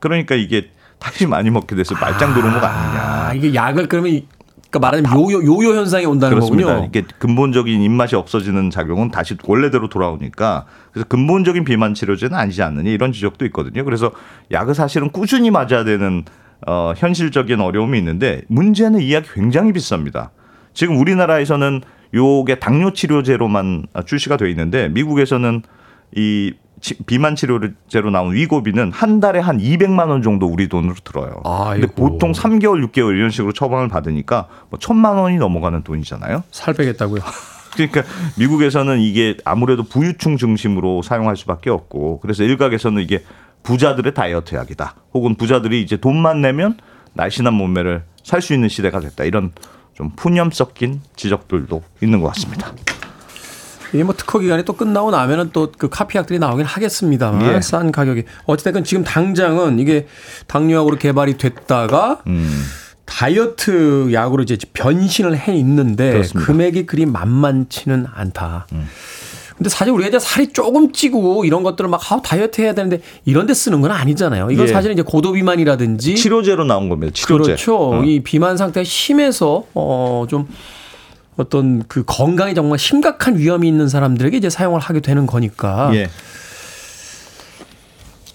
S7: 그러니까 이게 다시 많이 먹게 돼서 말짱 도루묵 아니냐.
S1: 아, 이게 약을 이- 그러니까 말하자면 요요, 요요 현상이 온다는
S7: 그렇습니다.
S1: 거군요.
S7: 이게 근본적인 입맛이 없어지는 작용은 다시 원래대로 돌아오니까 그래서 근본적인 비만 치료제는 아니지 않느냐 이런 지적도 있거든요. 그래서 약을 사실은 꾸준히 맞아야 되는 어, 현실적인 어려움이 있는데 문제는 이 약이 굉장히 비쌉니다. 지금 우리나라에서는 요게 당뇨 치료제로만 출시가 돼 있는데 미국에서는 이 치- 비만 치료제로 나온 위고비는 한 달에 한 200만 원 정도 우리 돈으로 들어요. 근데
S1: 아이고.
S7: 보통 3개월, 6개월 이런 식으로 처방을 받으니까 뭐 천만 원이 넘어가는 돈이잖아요.
S1: 살 빼겠다고요.
S7: 그러니까 미국에서는 이게 아무래도 부유층 중심으로 사용할 수밖에 없고 그래서 일각에서는 이게 부자들의 다이어트 약이다. 혹은 부자들이 이제 돈만 내면 날씬한 몸매를 살 수 있는 시대가 됐다. 이런 좀 푸념 섞인 지적들도 있는 것 같습니다.
S1: 이게 뭐 특허 기간이 또 끝나고 나면은 또 그 카피약들이 나오긴 하겠습니다만
S7: 예.
S1: 싼 가격이 어찌됐건 지금 당장은 이게 당뇨약으로 개발이 됐다가
S7: 음.
S1: 다이어트 약으로 이제 변신을 해 있는데
S7: 그렇습니다. 음.
S1: 금액이 그리 만만치는 않다. 근데 사실 우리가 이제 살이 조금 찌고 이런 것들을 막 아, 다이어트 해야 되는데 이런 데 쓰는 건 아니잖아요. 이건
S7: 예.
S1: 사실은 이제 고도 비만이라든지
S7: 치료제로 나온 겁니다. 치료제.
S1: 그렇죠.
S7: 어.
S1: 이 비만 상태가 심해서 어좀 어떤 그 건강에 정말 심각한 위험이 있는 사람들에게 이제 사용을 하게 되는 거니까
S7: 예.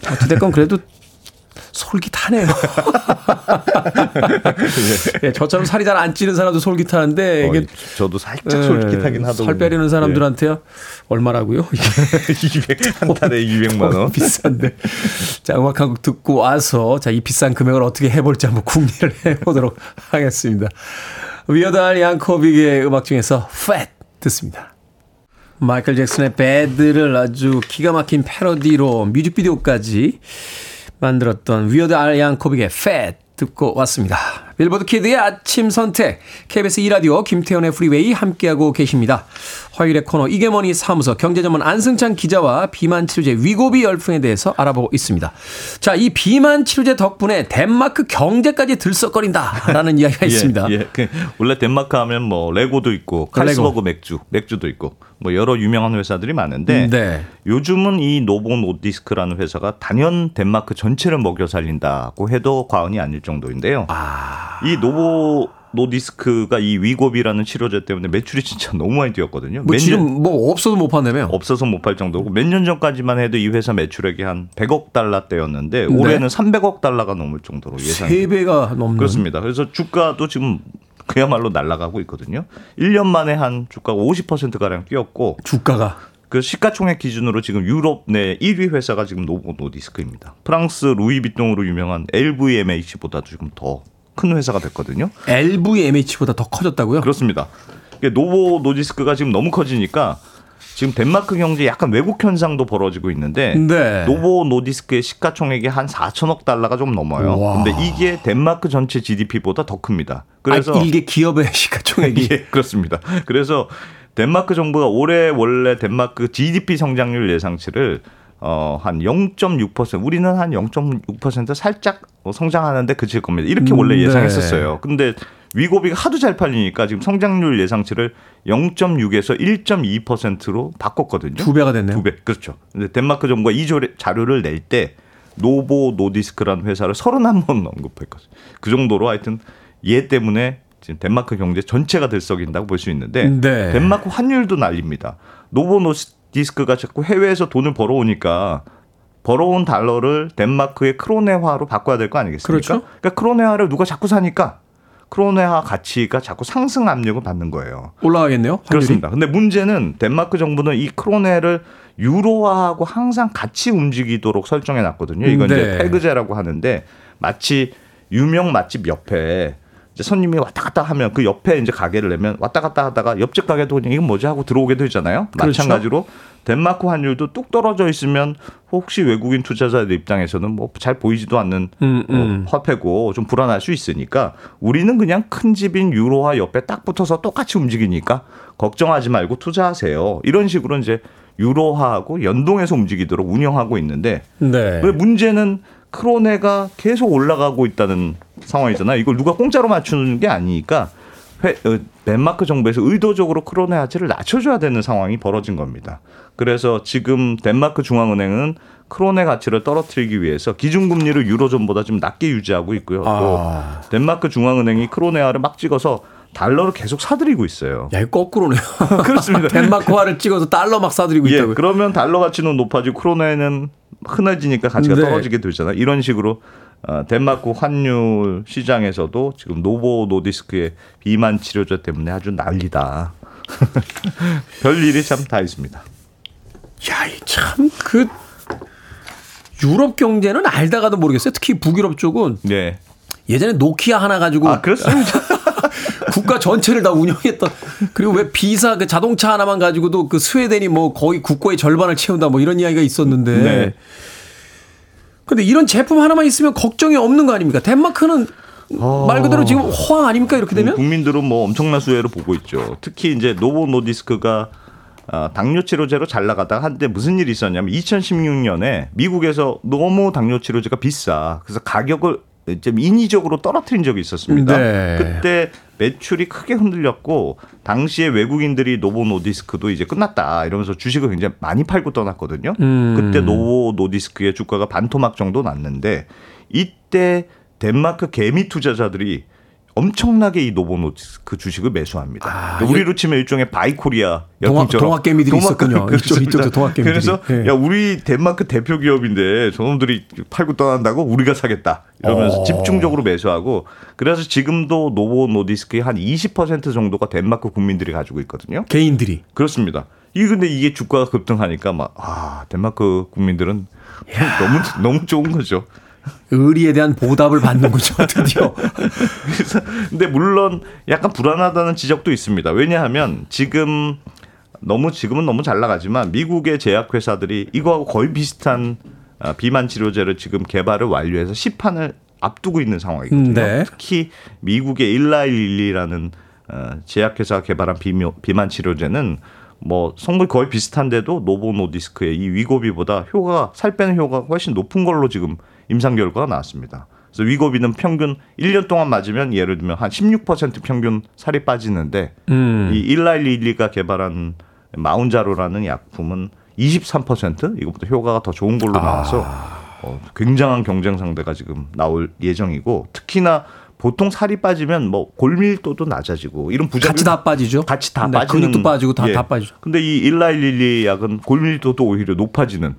S1: 어찌됐건 그래도 솔깃하네요. 예, 저처럼 살이 잘 안 찌는 사람도 솔깃하는데 이게
S7: 어, 저도 살짝 솔깃하긴
S1: 예,
S7: 하더군요.
S1: 살 빼려는 사람들한테요 얼마라고요? 이게
S7: 200, 한 달에 200만 원.
S1: 비싼데. 자, 음악 한 곡 듣고 와서 자, 이 비싼 금액을 어떻게 해볼지 한번 궁리를 해보도록 하겠습니다. 위어드 알 양코빅의 음악 중에서 Fat 듣습니다. 마이클 잭슨의 Bad를 아주 기가 막힌 패러디로 뮤직비디오까지 만들었던 위어드 알 양코빅의 Fat 듣고 왔습니다. 빌보드 키드의 아침 선택, KBS 1라디오 김태훈의 프리웨이 함께하고 계십니다. 화요일의 코너 이게머니 사무소 경제전문 안승찬 기자와 비만 치료제 위고비 열풍에 대해서 알아보고 있습니다. 자, 이 비만 치료제 덕분에 덴마크 경제까지 들썩거린다라는 이야기가 있습니다.
S7: 예, 예. 그 원래 덴마크 하면 뭐 레고도 있고 칼스버그 맥주, 맥주도 있고 뭐 여러 유명한 회사들이 많은데
S1: 네.
S7: 요즘은 이 노보 노디스크라는 회사가 단연 덴마크 전체를 먹여 살린다고 해도 과언이 아닐 정도인데요. 이 노보 노디스크가 이 위고비라는 치료제 때문에 매출이 진짜 너무 많이 뛰었거든요. 뭐몇
S1: 지금
S7: 년-
S1: 뭐 없어도 못 판다며.
S7: 없어서 못 팔 정도고 몇 년 전까지만 해도 이 회사 매출액이 한 100억 달러대였는데
S1: 네.
S7: 올해는 300억 달러가 넘을 정도로 예상.
S1: 세 배가 넘는.
S7: 그렇습니다. 그래서 주가도 지금 그야말로 날아가고 있거든요. 1년 만에 한 주가가 50% 가량 뛰었고
S1: 주가가
S7: 그 시가총액 기준으로 지금 유럽 내 1위 회사가 지금 노보 노디스크입니다. 프랑스 루이비통으로 유명한 LVMH보다도 지금 더 큰 회사가 됐거든요.
S1: LVMH보다 더 커졌다고요?
S7: 그렇습니다. 이게 노보 노디스크가 지금 너무 커지니까 지금 덴마크 경제 약간 왜곡 현상도 벌어지고 있는데
S1: 네.
S7: 노보 노디스크의 시가총액이 한 4천억 달러가 좀 넘어요.
S1: 와.
S7: 근데 이게 덴마크 전체 GDP보다 더 큽니다. 그래서
S1: 아, 일개 기업의 시가총액이
S7: 예, 그렇습니다. 그래서 덴마크 정부가 올해 원래 덴마크 GDP 성장률 예상치를 어, 한 0.6%, 우리는 한 0.6% 살짝 어, 성장하는데 그칠 겁니다. 이렇게 원래
S1: 음, 네.
S7: 예상했었어요. 근데 위고비가 하도 잘 팔리니까 지금 성장률 예상치를 0.6에서 1.2%로 바꿨거든요.
S1: 두 배가 됐네요.
S7: 두 배. 그렇죠. 근데 덴마크 정부가 이 조- 자료를 낼 때 노보 노디스크라는 회사를 31번 언급했거든요. 그 정도로 하여튼 얘 때문에 지금 덴마크 경제 전체가 들썩인다고 볼 수 있는데
S1: 네.
S7: 덴마크 환율도 난립니다. 노보 노디스크가 자꾸 해외에서 돈을 벌어오니까 벌어온 달러를 덴마크의 크로네화로 바꿔야 될 거 아니겠습니까?
S1: 그렇죠.
S7: 그러니까 크로네화를 누가 자꾸 사니까 크로네화 가치가 자꾸 상승 압력을 받는 거예요.
S1: 올라가겠네요. 환율이?
S7: 그렇습니다. 근데 문제는 덴마크 정부는 이 크로네를 유로화하고 항상 같이 움직이도록 설정해 놨거든요. 이건
S1: 네.
S7: 이제 페그제라고 하는데 마치 유명 맛집 옆에 이제 손님이 왔다 갔다 하면 그 옆에 이제 가게를 내면 왔다 갔다 하다가 옆집 가게도 그냥 이건 뭐지 하고 들어오게 되잖아요.
S1: 그렇죠.
S7: 마찬가지로 덴마크 환율도 뚝 떨어져 있으면 혹시 외국인 투자자들 입장에서는 뭐 잘 보이지도 않는
S1: 음, 음.
S7: 어, 화폐고 좀 불안할 수 있으니까 우리는 그냥 큰 집인 유로화 옆에 딱 붙어서 똑같이 움직이니까 걱정하지 말고 투자하세요. 이런 식으로 이제 유로화하고 연동해서 움직이도록 운영하고 있는데
S1: 네.
S7: 왜 문제는 크로네가 계속 올라가고 있다는 상황이잖아요. 이걸 누가 공짜로 맞추는 게 아니니까 회, 어, 덴마크 정부에서 의도적으로 크로네 화폐를 낮춰줘야 되는 상황이 벌어진 겁니다. 그래서 지금 덴마크 중앙은행은 크로네 가치를 떨어뜨리기 위해서 기준금리를 유로존보다 좀 낮게 유지하고 있고요.
S1: 아.
S7: 또 덴마크 중앙은행이 크로네화를 막 찍어서 달러를 계속 사들이고 있어요.
S1: 야, 이거 거꾸로네요.
S7: 그렇습니다.
S1: 덴마크화를 찍어서 달러 막 사들이고
S7: 예,
S1: 있다고요.
S7: 그러면 달러 가치는 높아지고 크로네는 흔해지니까 가치가
S1: 네.
S7: 떨어지게 되잖아요. 이런 식으로 어, 덴마크 환율 시장에서도 지금 노보 노디스크의 비만 치료제 때문에 아주 난리다. 별 일이 참 다 있습니다.
S1: 야, 이참그 유럽 경제는 알다가도 모르겠어요. 특히 북유럽 쪽은
S7: 네.
S1: 예전에 노키아 하나 가지고
S7: 아 그렇습니다.
S1: 국가 전체를 다 운영했던 그리고 왜 비사 그 자동차 하나만 가지고도 그 스웨덴이 뭐 거의 국고의 절반을 채운다 뭐 이런 이야기가 있었는데.
S7: 네.
S1: 근데 이런 제품 하나만 있으면 걱정이 없는 거 아닙니까? 덴마크는 말 그대로 지금 호황 아닙니까? 이렇게 되면?
S7: 국민들은 뭐 엄청난 수혜를 보고 있죠. 특히 이제 노보 노디스크가 아, 당뇨 치료제로 잘 나가다가 한때 무슨 일이 있었냐면 2016년에 미국에서 너무 당뇨 치료제가 비싸. 그래서 가격을 좀 인위적으로 떨어뜨린 적이 있었습니다.
S1: 네.
S7: 그때 매출이 크게 흔들렸고 당시에 외국인들이 노보 노디스크도 이제 끝났다 이러면서 주식을 굉장히 많이 팔고 떠났거든요.
S1: 음.
S7: 그때 노보 노디스크의 주가가 반토막 정도 났는데 이때 덴마크 개미 투자자들이 엄청나게 이 노보 노디스크 주식을 매수합니다.
S1: 아,
S7: 그러니까 우리로 치면 일종의 Buy Korea
S1: 동학-
S7: 열풍처럼
S1: 동학 개미들이 있었군요. 이쪽,
S7: 그렇습니다.
S1: 이쪽도 동학 개미들이.
S7: 그래서
S1: 예.
S7: 야 우리 덴마크 대표 기업인데 저놈들이 팔고 떠난다고 우리가 사겠다 이러면서
S1: 어.
S7: 집중적으로 매수하고 그래서 지금도 노보노디스크의 한 20% 정도가 덴마크 국민들이 가지고 있거든요.
S1: 개인들이.
S7: 그렇습니다. 이 근데 이게 주가가 급등하니까 막 아 덴마크 국민들은 너무 너무 좋은 거죠.
S1: 의리에 대한 보답을 받는 거죠, 드디어.
S7: 그래서 근데 물론 약간 불안하다는 지적도 있습니다. 왜냐하면 지금 너무 지금은 너무 잘 나가지만 미국의 제약회사들이 이거하고 거의 비슷한 아, 비만 치료제를 지금 개발을 완료해서 시판을 앞두고 있는 상황이거든요.
S1: 음, 네.
S7: 특히 미국의 일라일리라는 어, 제약회사가 개발한 비묘, 비만 치료제는 뭐 성분이 거의 비슷한데도 노보노디스크의 이 위고비보다 효과가 살 빼는 효과가 훨씬 높은 걸로 지금 임상 결과가 나왔습니다. 그래서 위고비는 평균 1년 동안 맞으면 예를 들면 한 16% 평균 살이 빠지는데
S1: 음.
S7: 이 일라일리가 개발한 마운자로라는 약품은 23% 이것보다 효과가 더 좋은 걸로 나와서 어, 굉장한 경쟁 상대가 지금 나올 예정이고 특히나 보통 살이 빠지면 뭐 골밀도도 낮아지고 이런 부작용
S1: 같이 다 빠지죠.
S7: 같이 다
S1: 네,
S7: 빠지는
S1: 근육도 빠지고 다,
S7: 예.
S1: 다 빠지죠.
S7: 근데 이 일라일릴리 약은 골밀도도 오히려 높아지는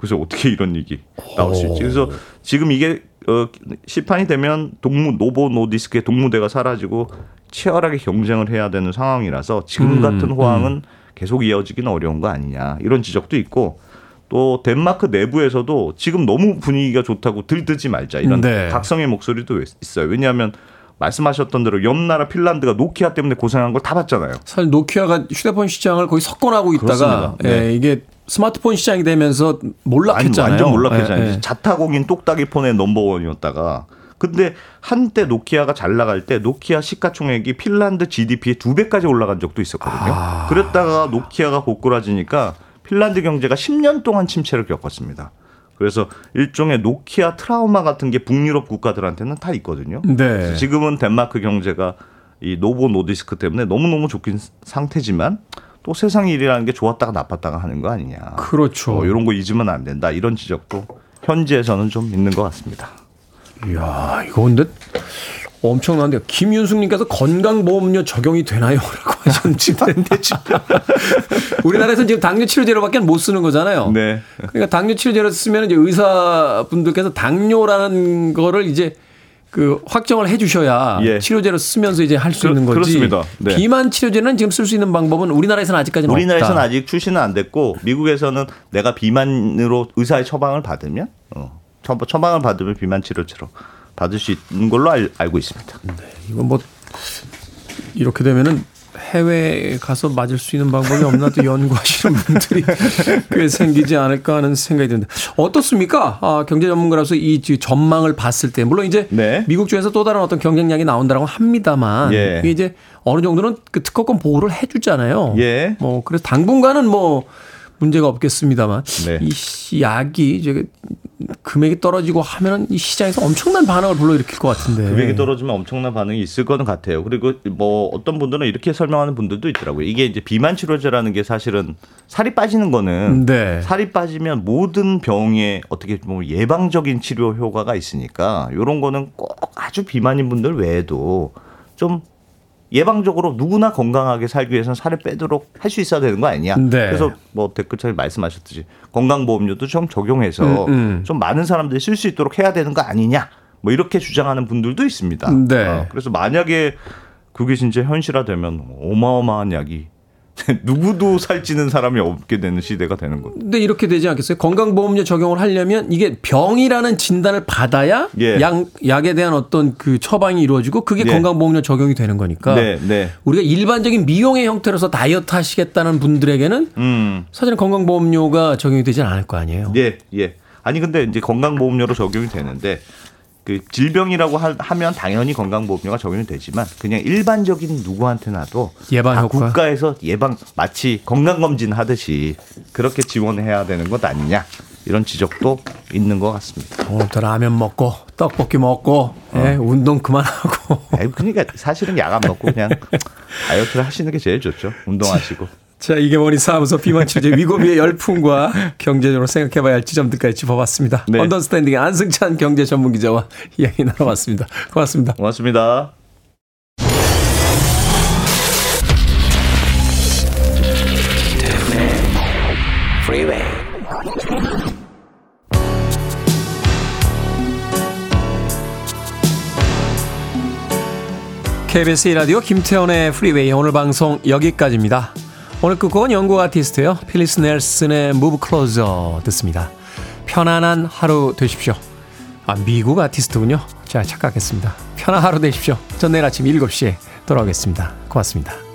S7: 그래서 어떻게 이런 얘기 나올 수 있지? 그래서 지금 이게 어, 시판이 되면 동무 노보 노디스크의 동무대가 사라지고 치열하게 경쟁을 해야 되는 상황이라서 지금
S1: 음,
S7: 같은 호황은 계속 이어지기는 어려운 거 아니냐 이런 지적도 있고 또 덴마크 내부에서도 지금 너무 분위기가 좋다고 들뜨지 말자 이런
S1: 네.
S7: 각성의 목소리도 있어요. 왜냐하면 말씀하셨던 대로 옆 나라 핀란드가 노키아 때문에 고생한 걸 다 봤잖아요.
S1: 사실 노키아가 휴대폰 시장을 거의 석권하고 있다가
S7: 그렇습니다. 네.
S1: 예, 이게 스마트폰 시장이 되면서 몰락했잖아요.
S7: 완전 몰락했잖아요.
S1: 예, 예.
S7: 자타공인 똑딱이 폰의 넘버원이었다가 근데 한때 노키아가 잘 나갈 때 노키아 시가총액이 핀란드 GDP의 두 배까지 올라간 적도 있었거든요.
S1: 아.
S7: 그랬다가 노키아가 고꾸라지니까 핀란드 경제가 10년 동안 침체를 겪었습니다. 그래서 일종의 노키아 트라우마 같은 게 북유럽 국가들한테는 다 있거든요.
S1: 네.
S7: 지금은 덴마크 경제가 이 노보 노디스크 때문에 너무너무 좋긴 상태지만 또 세상 일이라는 게 좋았다가 나빴다가 하는 거 아니냐.
S1: 그렇죠.
S7: 어, 이런 거 잊으면 안 된다. 이런 지적도 현지에서는 좀 있는 것 같습니다.
S1: 이야, 이거 근데 엄청난데요. 김윤숙님께서 건강보험료 적용이 되나요? 라고 하셨는데 지금 우리나라에서는 지금 당뇨 치료제로밖에 못 쓰는 거잖아요.
S7: 네.
S1: 그러니까 당뇨 치료제를 쓰면 이제 의사분들께서 당뇨라는 거를 이제 그 확정을 해 주셔야
S7: 예.
S1: 치료제로 쓰면서 이제 할수
S7: 그-
S1: 있는 거지.
S7: 그렇습니다. 네.
S1: 비만 치료제는 지금 쓸 수 있는 방법은 우리나라에서는 아직까지는
S7: 우리나라에서는
S1: 없다.
S7: 아직 출시는 안 됐고 미국에서는 내가 비만으로 의사의 처방을 받으면 어, 처- 처방을 받으면 비만 치료제로 받을 수 있는 걸로 알, 알고 있습니다.
S1: 이건 뭐 이렇게 되면은 해외에 가서 맞을 수 있는 방법이 없나 또 연구하시는 분들이 꽤 생기지 않을까 하는 생각이 드는데 어떻습니까? 아, 경제 전문가로서 이 전망을 봤을 때 물론 이제
S7: 네.
S1: 미국 쪽에서 또 다른 어떤 경쟁력이 나온다라고 합니다만
S7: 예.
S1: 이게 이제 어느 정도는 그 특허권 보호를 해주잖아요.
S7: 예.
S1: 뭐 그래서 당분간은 뭐 문제가 없겠습니다만
S7: 네.
S1: 이 시- 약이 이제 금액이 떨어지고 하면은 이 시장에서 엄청난 반응을 불러일으킬 것 같은데.
S7: 금액이 떨어지면 엄청난 반응이 있을 거는 같아요. 그리고 뭐 어떤 분들은 이렇게 설명하는 분들도 있더라고요. 이게 이제 비만 치료제라는 게 사실은 살이 빠지는 거는
S1: 네.
S7: 살이 빠지면 모든 병에 어떻게 보면 예방적인 치료 효과가 있으니까 이런 거는 꼭 아주 비만인 분들 외에도 좀 예방적으로 누구나 건강하게 살기 위해서는 살을 빼도록 할 수 있어야 되는 거 아니냐.
S1: 네.
S7: 그래서 뭐 댓글창에 말씀하셨듯이 건강보험료도 좀 적용해서
S1: 음, 음.
S7: 좀 많은 사람들이 쓸 수 있도록 해야 되는 거 아니냐. 뭐 이렇게 주장하는 분들도 있습니다.
S1: 네.
S7: 어, 그래서 만약에 그게 진짜 현실화되면 어마어마한 약이 누구도 살찌는 사람이 없게 되는 시대가 되는 거죠.
S1: 근데 이렇게 되지 않겠어요? 건강보험료 적용을 하려면 이게 병이라는 진단을 받아야
S7: 예.
S1: 약, 약에 대한 어떤 그 처방이 이루어지고 그게
S7: 네.
S1: 건강보험료 적용이 되는 거니까
S7: 네, 네.
S1: 우리가 일반적인 미용의 형태로서 다이어트 하시겠다는 분들에게는
S7: 음.
S1: 사실은 건강보험료가 적용이 되지는 않을 거 아니에요.
S7: 예, 예. 아니 근데 이제 건강보험료로 적용이 되는데 그 질병이라고 하- 하면 당연히 건강보험료가 적용이 되지만 그냥 일반적인 누구한테나도
S1: 예방
S7: 다
S1: 효과.
S7: 국가에서 예방 마치 건강검진 하듯이 그렇게 지원해야 되는 것 아니냐 이런 지적도 있는 것 같습니다.
S1: 오늘부터 라면 먹고 떡볶이 먹고 예, 운동 그만하고
S7: 그러니까 사실은 약 안 먹고 그냥 다이어트를 하시는 게 제일 좋죠. 운동하시고.
S1: 자 이게 뭐니 사무소 비만 치료제 위고비의 열풍과 경제적으로 생각해봐야 할 지점들까지 짚어봤습니다.
S7: 네.
S1: 언더스탠딩의 안승찬 경제 전문 기자와 이야기 나눠봤습니다. 고맙습니다.
S7: 고맙습니다.
S1: KBS 1라디오 김태훈의 프리웨이 오늘 방송 여기까지입니다. 오늘 끝곡은 영국 아티스트예요. 필리스 넬슨의 Move Closer 듣습니다. 편안한 하루 되십시오. 아 미국 아티스트군요. 제가 착각했습니다. 편안한 하루 되십시오. 전 내일 아침 7시에 돌아오겠습니다. 고맙습니다.